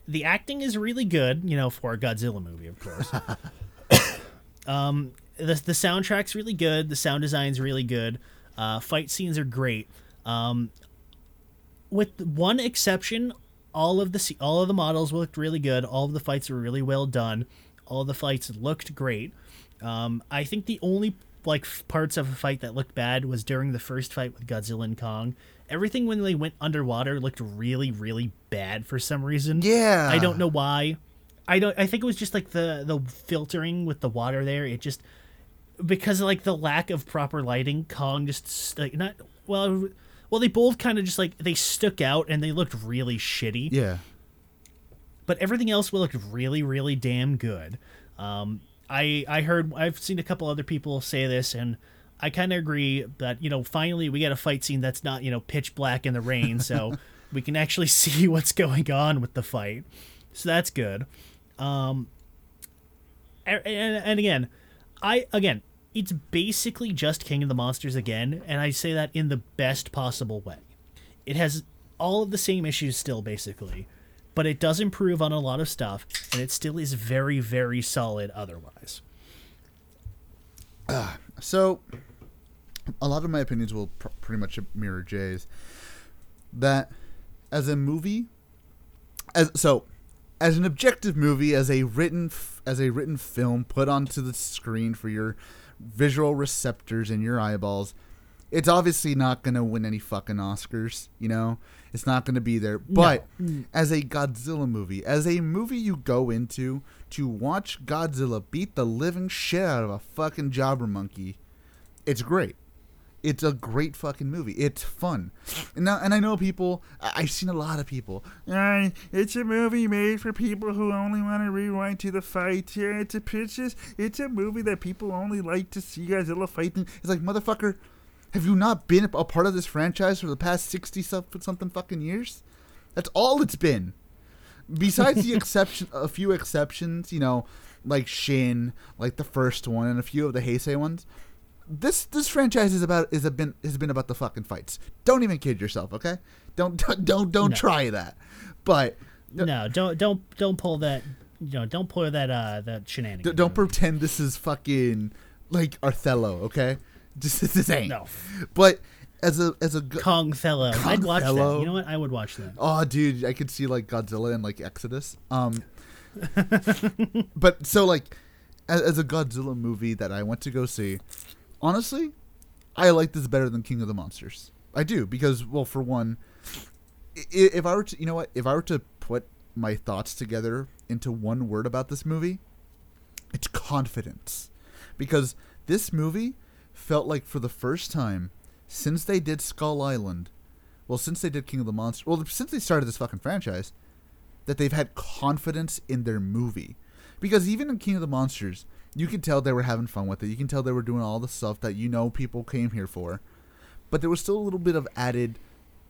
the acting is really good, you know, for a Godzilla movie, of course. um, the the soundtrack's really good. The sound design's really good. Uh, fight scenes are great. Um, with one exception, all of the all of the models looked really good. All of the fights were really well done. All of the fights looked great. Um, I think the only like parts of a fight that looked bad was during the first fight with Godzilla and Kong. Everything when they went underwater looked really, really bad for some reason. Yeah. I don't know why. I don't. I think it was just like the the filtering with the water there. It just because of, like the lack of proper lighting, Kong just like not well. Well, they both kind of just like they stuck out and they looked really shitty. Yeah. but everything else looked really really damn good um, i i heard i've seen a couple other people say this and i kind of agree that you know finally we get a fight scene that's not you know pitch black in the rain so we can actually see what's going on with the fight so that's good um and, and, and again i again it's basically just king of the monsters again and i say that in the best possible way it has all of the same issues still basically but it does improve on a lot of stuff and it still is very very solid otherwise ah, So, a lot of my opinions will pr- pretty much mirror Jay's. That, as a movie, as so, as an objective movie, as a written f- as a written film put onto the screen for your visual receptors in your eyeballs, it's obviously not gonna win any fucking Oscars. You know, it's not gonna be there. But mm. as a Godzilla movie, as a movie you go into to watch Godzilla beat the living shit out of a fucking jobber monkey, it's great. It's a great fucking movie. It's fun. And now, and I know people. I- I've seen a lot of people. Uh, it's a movie made for people who only want to rewind to the fight. Yeah, it's a pictures. It's a movie that people only like to see Godzilla fighting. It's like motherfucker. Have you not been a part of this franchise for the past sixty something fucking years? That's all it's been. Besides the exception, a few exceptions, you know, like Shin, like the first one, and a few of the Heisei ones. This this franchise is about is a been has been about the fucking fights. Don't even kid yourself, okay? Don't don't don't, don't No. try that. But no don't don't don't pull that you know don't pull that uh that shenanigans don't pretend this is fucking like Othello, okay? Just this ain't. no But as a as a go- kong thello i'd watch Kongthello. that you know what i would watch that Oh, dude, I could see like Godzilla and like Exodus. Um, but so like, as, as a Godzilla movie that I went to go see, honestly, I like this better than King of the Monsters. I do because, well, for one, if I were to, you know what, if I were to put my thoughts together into one word about this movie, it's confidence, because this movie felt like for the first time since they did Skull Island well, since they did King of the Monsters, well, since they started this fucking franchise, that they've had confidence in their movie. Because even in King of the Monsters, you can tell they were having fun with it. You can tell they were doing all the stuff that you know people came here for. But there was still a little bit of added,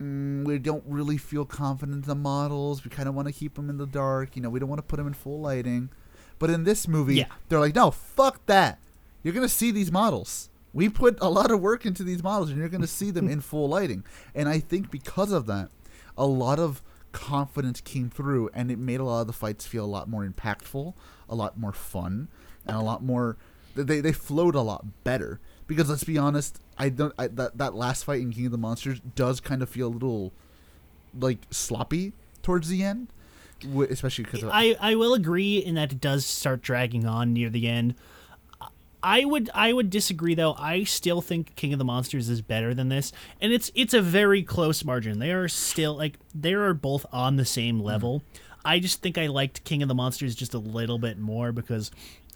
mm, we don't really feel confident in the models. We kind of want to keep them in the dark. You know, we don't want to put them in full lighting. But in this movie, Yeah. they're like, no, fuck that. You're going to see these models. We put a lot of work into these models, and you're going to see them in full lighting. And I think because of that, a lot of confidence came through, and it made a lot of the fights feel a lot more impactful, a lot more fun, and a lot more. They they flowed a lot better. Because let's be honest, I don't. I, that that last fight in King of the Monsters does kind of feel a little like sloppy towards the end, especially because I, I will agree in that it does start dragging on near the end. I would I would disagree though. I still think King of the Monsters is better than this, and it's it's a very close margin. They are still like they are both on the same level. Mm-hmm. I just think I liked King of the Monsters just a little bit more because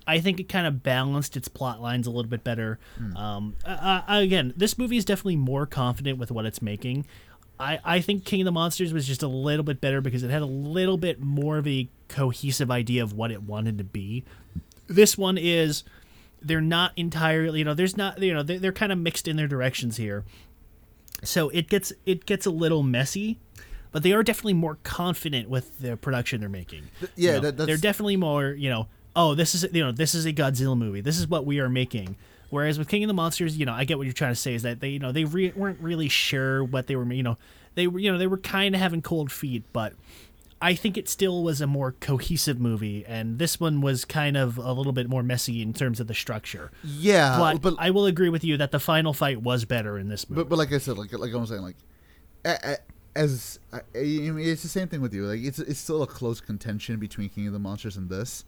I think it kind of balanced its plot lines a little bit better. Um, uh, uh, again, this movie is definitely more confident with what it's making. I, I think King of the Monsters was just a little bit better because it had a little bit more of a cohesive idea of what it wanted to be. This one is they're not entirely you know there's not you know they're, they're kind of mixed in their directions here so it gets it gets a little messy but they are definitely more confident with the production they're making yeah, You know, that- they're definitely more you know oh this is you know this is a godzilla movie this is what we are making whereas with king of the monsters you know i get what you're trying to say is that they you know they re- weren't really sure what they were you know they were you know they were kind of having cold feet but I think it still was a more cohesive movie, and this one was kind of a little bit more messy in terms of the structure. yeah, but, but I will agree with you that the final fight was better in this movie. But but like I said, like like I'm saying, like a- a- as I, I mean, it's the same thing with you. Like it's it's still a close contention between King of the Monsters and this,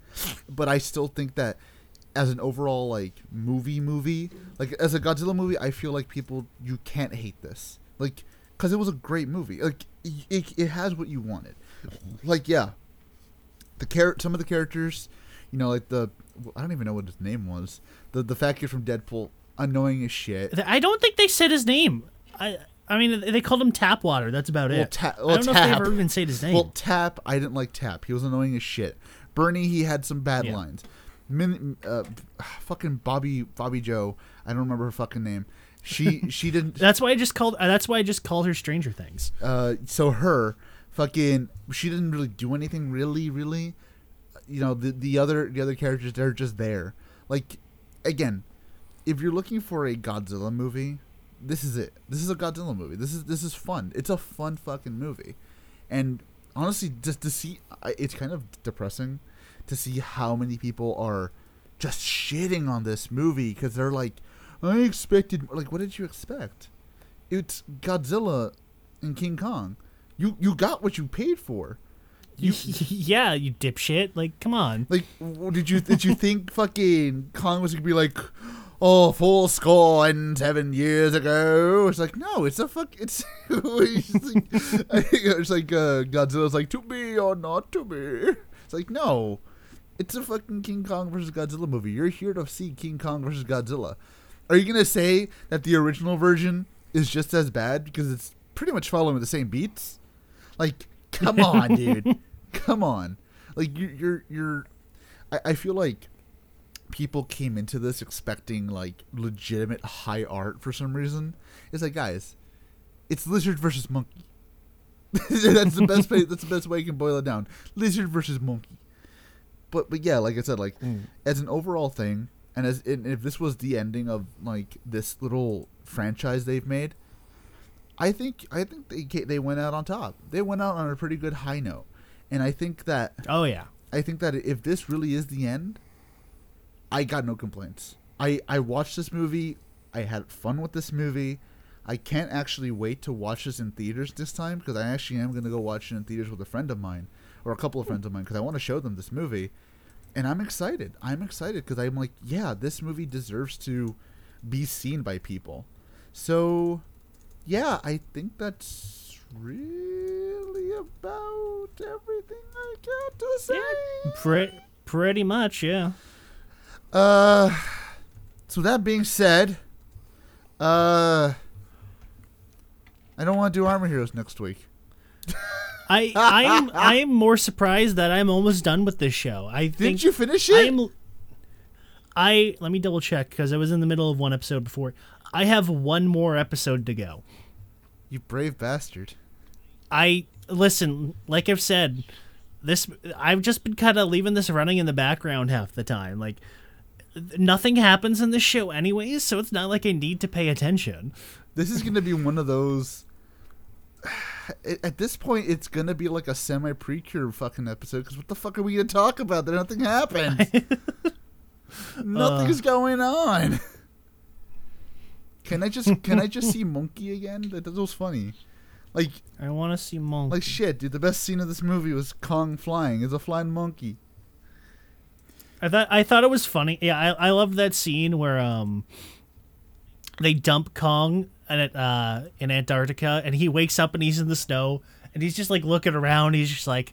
but I still think that as an overall like movie movie, like as a Godzilla movie, I feel like people you can't hate this, like because it was a great movie. Like it, it has what you wanted. Like yeah, the char- some of the characters, you know, like the I don't even know what his name was. The the kid from Deadpool, annoying as shit. I don't think they said his name. I I mean, they called him Tapwater. That's about Well, it. Ta- I don't know if they ever even said his name. Well, Tap, I didn't like Tap. He was annoying as shit. Bernie, he had some bad Yeah. lines. Min, uh, fucking Bobby Bobby Joe, I don't remember her fucking name. She she didn't. that's why I just called. Uh, that's why I just called her Stranger Things. uh, so her fucking she didn't really do anything really really you know the the other the other characters they're just there like again if you're looking for a godzilla movie this is it this is a godzilla movie this is this is fun it's a fun fucking movie and honestly just to see it's kind of depressing to see how many people are just shitting on this movie because they're like i expected like what did you expect it's godzilla and king kong you you got what you paid for. You yeah, you dipshit. Like, come on. like did you did you think fucking Kong was gonna be like, oh full score and seven years ago? It's like no, it's a fuck. It's it's like, it's like uh, Godzilla's like to be or not to be. It's like no, it's a fucking King Kong versus Godzilla movie. You're here to see King Kong versus Godzilla. Are you gonna say that the original version is just as bad because it's pretty much following the same beats? Like, come on, dude. Come on. Like you're you're you're I, I feel like people came into this expecting like legitimate high art for some reason. It's like guys, it's lizard versus monkey. that's the best way that's the best way you can boil it down. Lizard versus monkey. But but yeah, like I said, like mm. as an overall thing, and as and if this was the ending of like this little franchise they've made, I think I think they they went out on top. They went out on a pretty good high note, and I think that Oh yeah. I think that if this really is the end, I got no complaints. I I watched this movie. I had fun with this movie. I can't actually wait to watch this in theaters this time because I actually am going to go watch it in theaters with a friend of mine or a couple of friends of mine because I want to show them this movie. And I'm excited. I'm excited because I'm like, yeah, this movie deserves to be seen by people. So, yeah, I think that's really about everything I got to say. Yeah, Pre- pretty much, yeah. Uh, so that being said, uh, I don't want to do Armor Heroes next week. I I'm I'm more surprised that I'm almost done with this show. I think Didn't you finish it? I'm I let me double check because I was in the middle of one episode before. I have one more episode to go. you brave bastard. I listen, like I've said, this I've just been kind of leaving this running in the background half the time. Like nothing happens in this show anyways, so it's not like I need to pay attention. This is gonna be one of those. At this point, it's gonna be like a semi precure fucking episode. Because what the fuck are we gonna talk about? That nothing happened. Nothing's going on. Can I just can I just see Monkey again? That, that was funny. Like I want to see Monk. like shit, dude. The best scene of this movie was Kong flying. It's a flying monkey. I thought I thought it was funny. Yeah, I I love that scene where um they dump Kong at uh in Antarctica and he wakes up and he's in the snow and he's just like looking around. He's just like,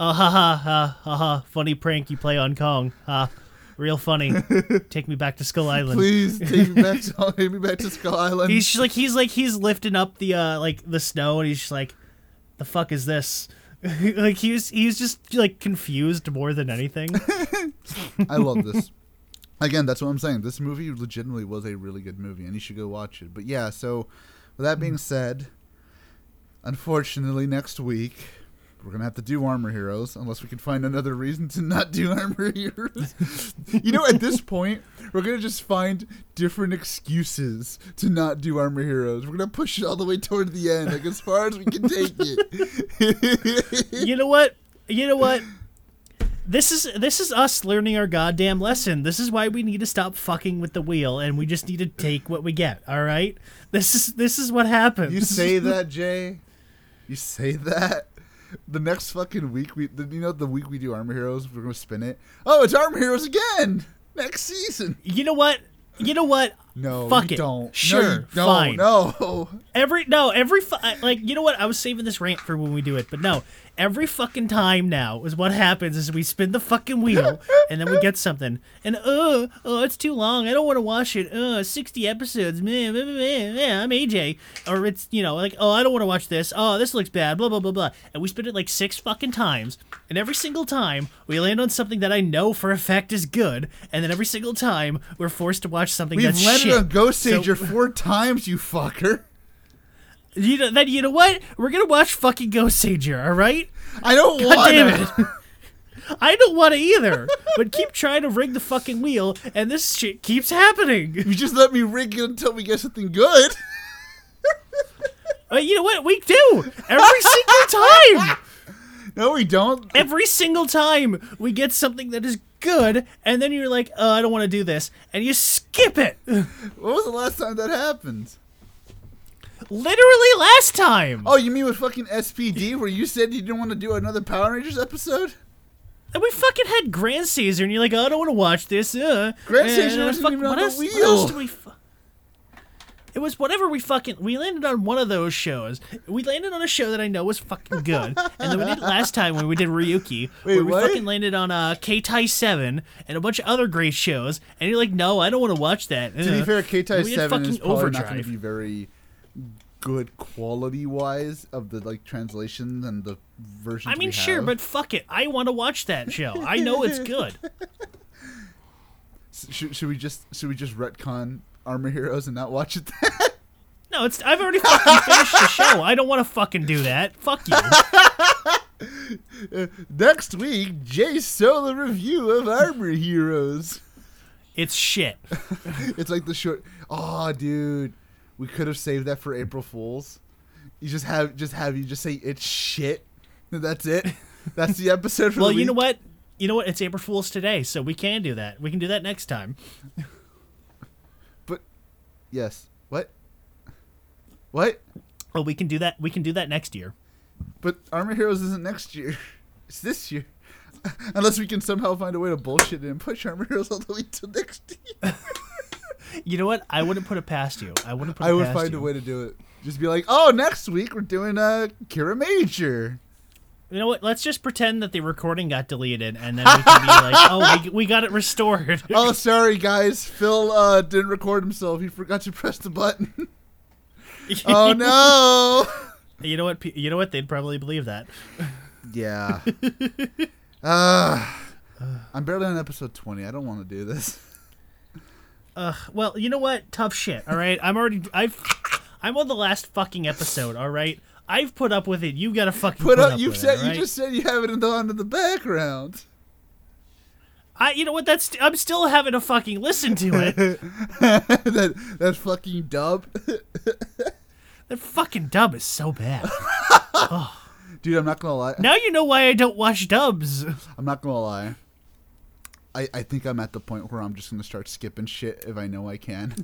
uh, ha ha ha ha ha, funny prank you play on Kong. Ha, real funny. Take me back to Skull Island. Please take me back to take me back to Skull Island. He's just like he's like he's lifting up the uh like the snow and he's just like, the fuck is this? like he was he was just like confused more than anything. I love this. Again, that's what I'm saying. This movie legitimately was a really good movie, and you should go watch it. But yeah, so with that being said, unfortunately, next week we're gonna have to do Armor Heroes unless we can find another reason to not do Armor Heroes. you know, at this point, we're gonna just find different excuses to not do Armor Heroes. We're gonna push it all the way toward the end, like as far as we can take it. you know what? You know what? This is this is us learning our goddamn lesson. This is why we need to stop fucking with the wheel and we just need to take what we get, all right? This is this is what happens. You say that, Jay. You say that. The next fucking week, we you know the week we do Armor Heroes, we're gonna spin it. Oh, it's Armor Heroes again next season. You know what? You know what? No, Fuck it. don't. no, Sure, you don't. fine. No. Every no, every like you know what? I was saving this rant for when we do it, but no, every fucking time now is what happens is we spin the fucking wheel and then we get something and uh oh it's too long I don't want to watch it uh sixty episodes meh, meh, meh, meh, meh, I'm AJ or it's you know like oh I don't want to watch this oh this looks bad blah blah blah blah and we spin it like six fucking times and every single time we land on something that I know for a fact is good and then every single time we're forced to watch something We've that's shit. on Ghost So- Sager four times, you fucker. You know, then you know what? We're gonna watch fucking Ghost Sager, all right? I don't God want damn it. it! I don't want to either. But keep trying to rig the fucking wheel, and this shit keeps happening. You just let me rig it until we get something good. Uh, you know what? We do every single time. No, we don't. Every single time we get something that is good, and then you're like, "Oh, I don't want to do this," and you skip it. What was the last time that happened? Literally last time. Oh, you mean with fucking SPD, where you said you didn't want to do another Power Rangers episode? And we fucking had Gransazer, and you're like, oh, I don't want to watch this. Uh, Grand uh, Caesar wasn't fuck- on what the else, What wheel. else did we? Fu- it was whatever we fucking. We landed on one of those shows. We landed on a show that I know was fucking good, and then we did last time when we did Ryuki, Wait, where we what? fucking landed on uh, K-Tai Seven and a bunch of other great shows. And you're like, no, I don't want to watch that. To be Uh. fair, K-Tai And we did 7 is probably not going to be very good quality-wise of the like translation and the versions I mean, sure, but fuck it. I want to watch that show. I know it's good. Should, should we just should we just retcon Armor Heroes and not watch it? No, it's. I've already fucking finished the show. I don't want to fucking do that. Fuck you. Next week, Jay's solo review of Armor Heroes. It's shit. It's like the short. Oh, dude, we could have saved that for April Fools. You just have just have you just say it's shit. That's it. That's the episode. For Well, the you know what? You know what? It's April Fool's today, so we can do that. We can do that next time. Yes, what? What? Well, we can do that. We can do that next year. But Armor Heroes isn't next year. It's this year. Unless we can somehow find a way to bullshit it and push Armor Heroes all the way to next year. You know what? I wouldn't put it past you. I wouldn't put it I would find you. a way to do it. Just be like, oh, next week we're doing uh, Kiramager. You know what? Let's just pretend that the recording got deleted, and then we can be like, "Oh, we, we got it restored." oh, sorry guys, Phil uh, didn't record himself. He forgot to press the button. oh no. You know what? You know what? They'd probably believe that. Yeah. uh, I'm barely on episode 20. I don't want to do this. Ugh. Well, you know what? Tough shit. All right. I'm already. I've. I'm on the last fucking episode. All right. I've put up with it. You gotta fucking Put put, up. up You with said it, right? you just said you have it on in the background. I. You know what? That's. I'm still having to fucking listen to it. that that fucking dub. that fucking dub is so bad. Dude, I'm not gonna lie. Now you know why I don't watch dubs. I'm not gonna lie. I, I think I'm at the point where I'm just gonna start skipping shit if I know I can.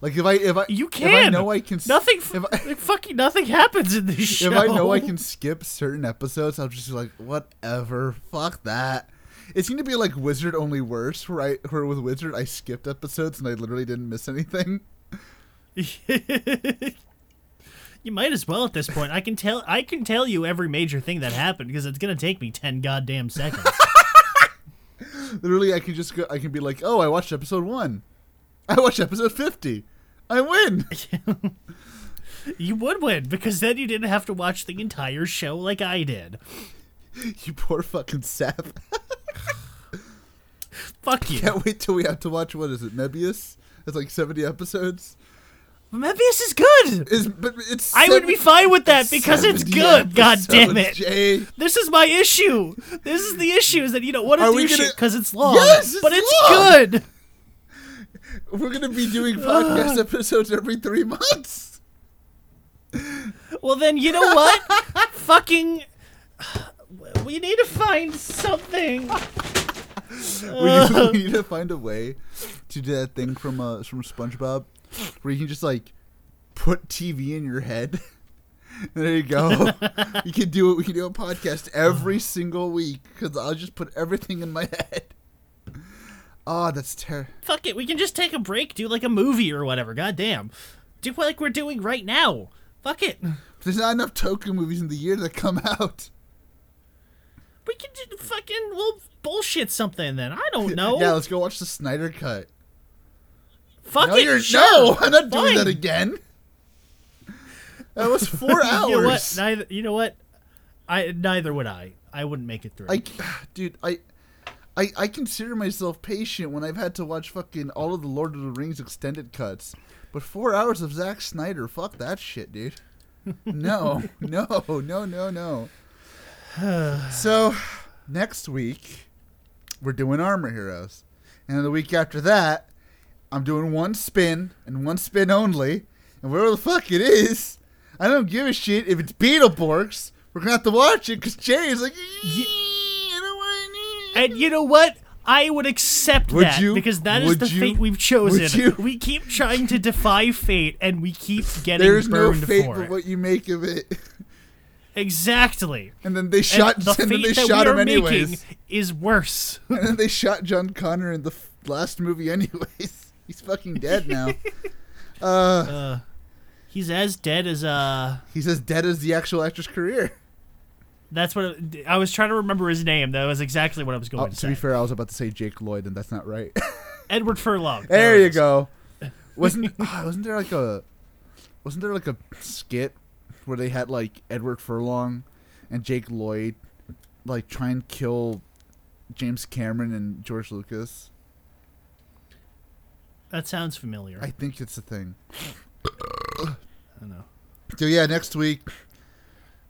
Like if I if I You if I can. know I can Nothing. If I, like, fucking nothing happens in this show. if I know I can skip certain episodes, I'll just be like whatever. Fuck that. It's going to be like Wizard only worse, where I where with Wizard I skipped episodes and I literally didn't miss anything. you might as well at this point. I can tell. I can tell you every major thing that happened because it's gonna take me ten goddamn seconds. Literally, I can just go. I can be like, oh, I watched episode one. I watched episode fifty. I win. you would win because then you didn't have to watch the entire show like I did. you poor fucking sap. Fuck you. Can't wait till we have to watch what is it, Mebius? It's like seventy episodes. Mebius is good. Is but it's. I would be fine with that because it's good. God damn it. Jay. This is my issue. This is the issue is that you don't want to Are do we gonna- because it's long. Yes, it's but it's long. good. We're gonna be doing podcast episodes every three months. Well, then you know what? Fucking. We need to find something. We need, we need to find a way to do that thing from uh from SpongeBob, where you can just like put TV in your head. there you go. you can do it. We can do a podcast every single week because I'll just put everything in my head. Oh, that's terrible. Fuck it, we can just take a break, do like a movie or whatever. Goddamn, do like we're doing right now. Fuck it, There's not enough Toku movies in the year that come out. we can just fucking we'll bullshit something then. I don't know. Yeah, let's go watch the Snyder cut. Fuck no, it, you're sure. no. I'm not doing that again. That was four hours. You know what? Neither. You know what? I neither would I. I wouldn't make it through. I, dude, I, I, I consider myself patient when I've had to watch fucking all of the Lord of the Rings extended cuts, but four hours of Zack Snyder, fuck that shit, dude. No, no, no, no, no. so, next week we're doing Armor Heroes, and the week after that, I'm doing one spin and one spin only, and whatever the fuck it is, I don't give a shit if it's Beetleborgs. We're gonna have to watch it because Jay is like, I don't want and you know what? I would accept Would that you? because that is Would the you? fate we've chosen. Would you? We keep trying to defy fate, and we keep getting There's no fate for but it. what you make of it. Exactly. And then they shot. and the And, then fate they that shot we him are making is worse. and then they shot John Connor in the f- last movie anyways. He's fucking dead now. uh, uh, he's as dead as uh. he's as dead as the actual actor's career. That's what I was trying to remember his name. That was exactly what I was going Oh, to to say. To be fair, I was about to say Jake Lloyd, and that's not right. Edward Furlong. there it you go. Wasn't ah, wasn't there like a wasn't there like a skit where they had like Edward Furlong and Jake Lloyd like try and kill James Cameron and George Lucas? That sounds familiar. I think it's a thing. I don't know. So yeah, next week,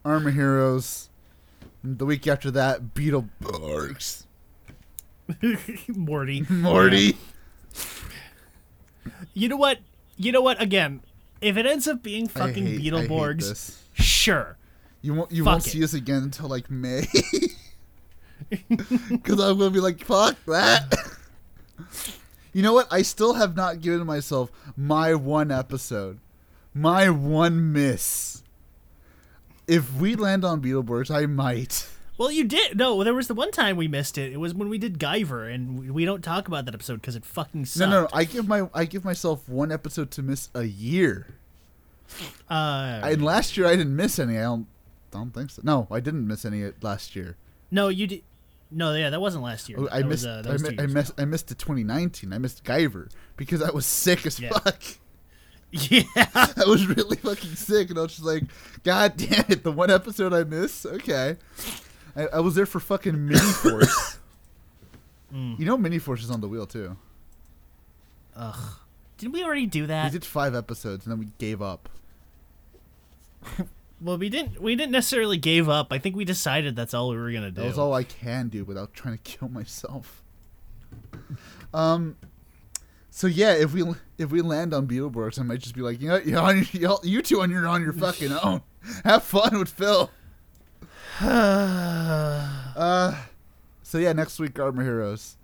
Armor Heroes. The week after that, Beetleborgs. Morty. Morty. You know what? You know what? Again, if it ends up being fucking hate- Beetleborgs, sure. You won't. You Fuck won't it. see us again until like May. Because I'm gonna be like, fuck that. you know what? I still have not given myself my one episode, my one miss. If we land on Beetleborgs, I might. Well, you did. No, there was the one time we missed it. It was when we did Guyver, and we- we don't talk about that episode because it fucking No, sucked. no, no. I give my I give myself one episode to miss a year. Uh, And last year I didn't miss any. I don't, don't think so. No, I didn't miss any last year. no, you did. No, yeah, that wasn't last year. Oh, I That missed. Was, uh, I, mi- I missed. ago. I missed the 2019. I missed Guyver because I was sick as Yeah. fuck. Yeah. I was really fucking sick, and I was just like, God damn it! The one episode I missed. Okay, I, I was there for fucking Mini Force. Mm. You know, Mini Force is on the wheel too. Ugh. Didn't we already do that? We did five episodes, and then we gave up. Well, we didn't. We didn't necessarily gave up. I think we decided that's all we were gonna do. That was all I can do without trying to kill myself. Um. So yeah, if we if we land on Beetleborgs, I might just be like, you know, you, on your, y'all- you two on your on your fucking own. Have fun with Phil. Uh. So yeah, next week Armor Heroes.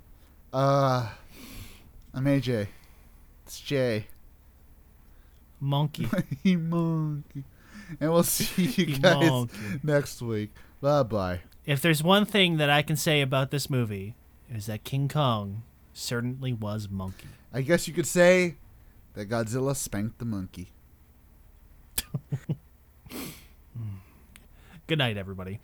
Uh. I'm AJ. It's Jay. Monkey. Monkey. And we'll see you guys monkey. next week. Bye bye. If there's one thing that I can say about this movie, is that King Kong certainly was monkey. I guess you could say that Godzilla spanked the monkey. Good night, everybody.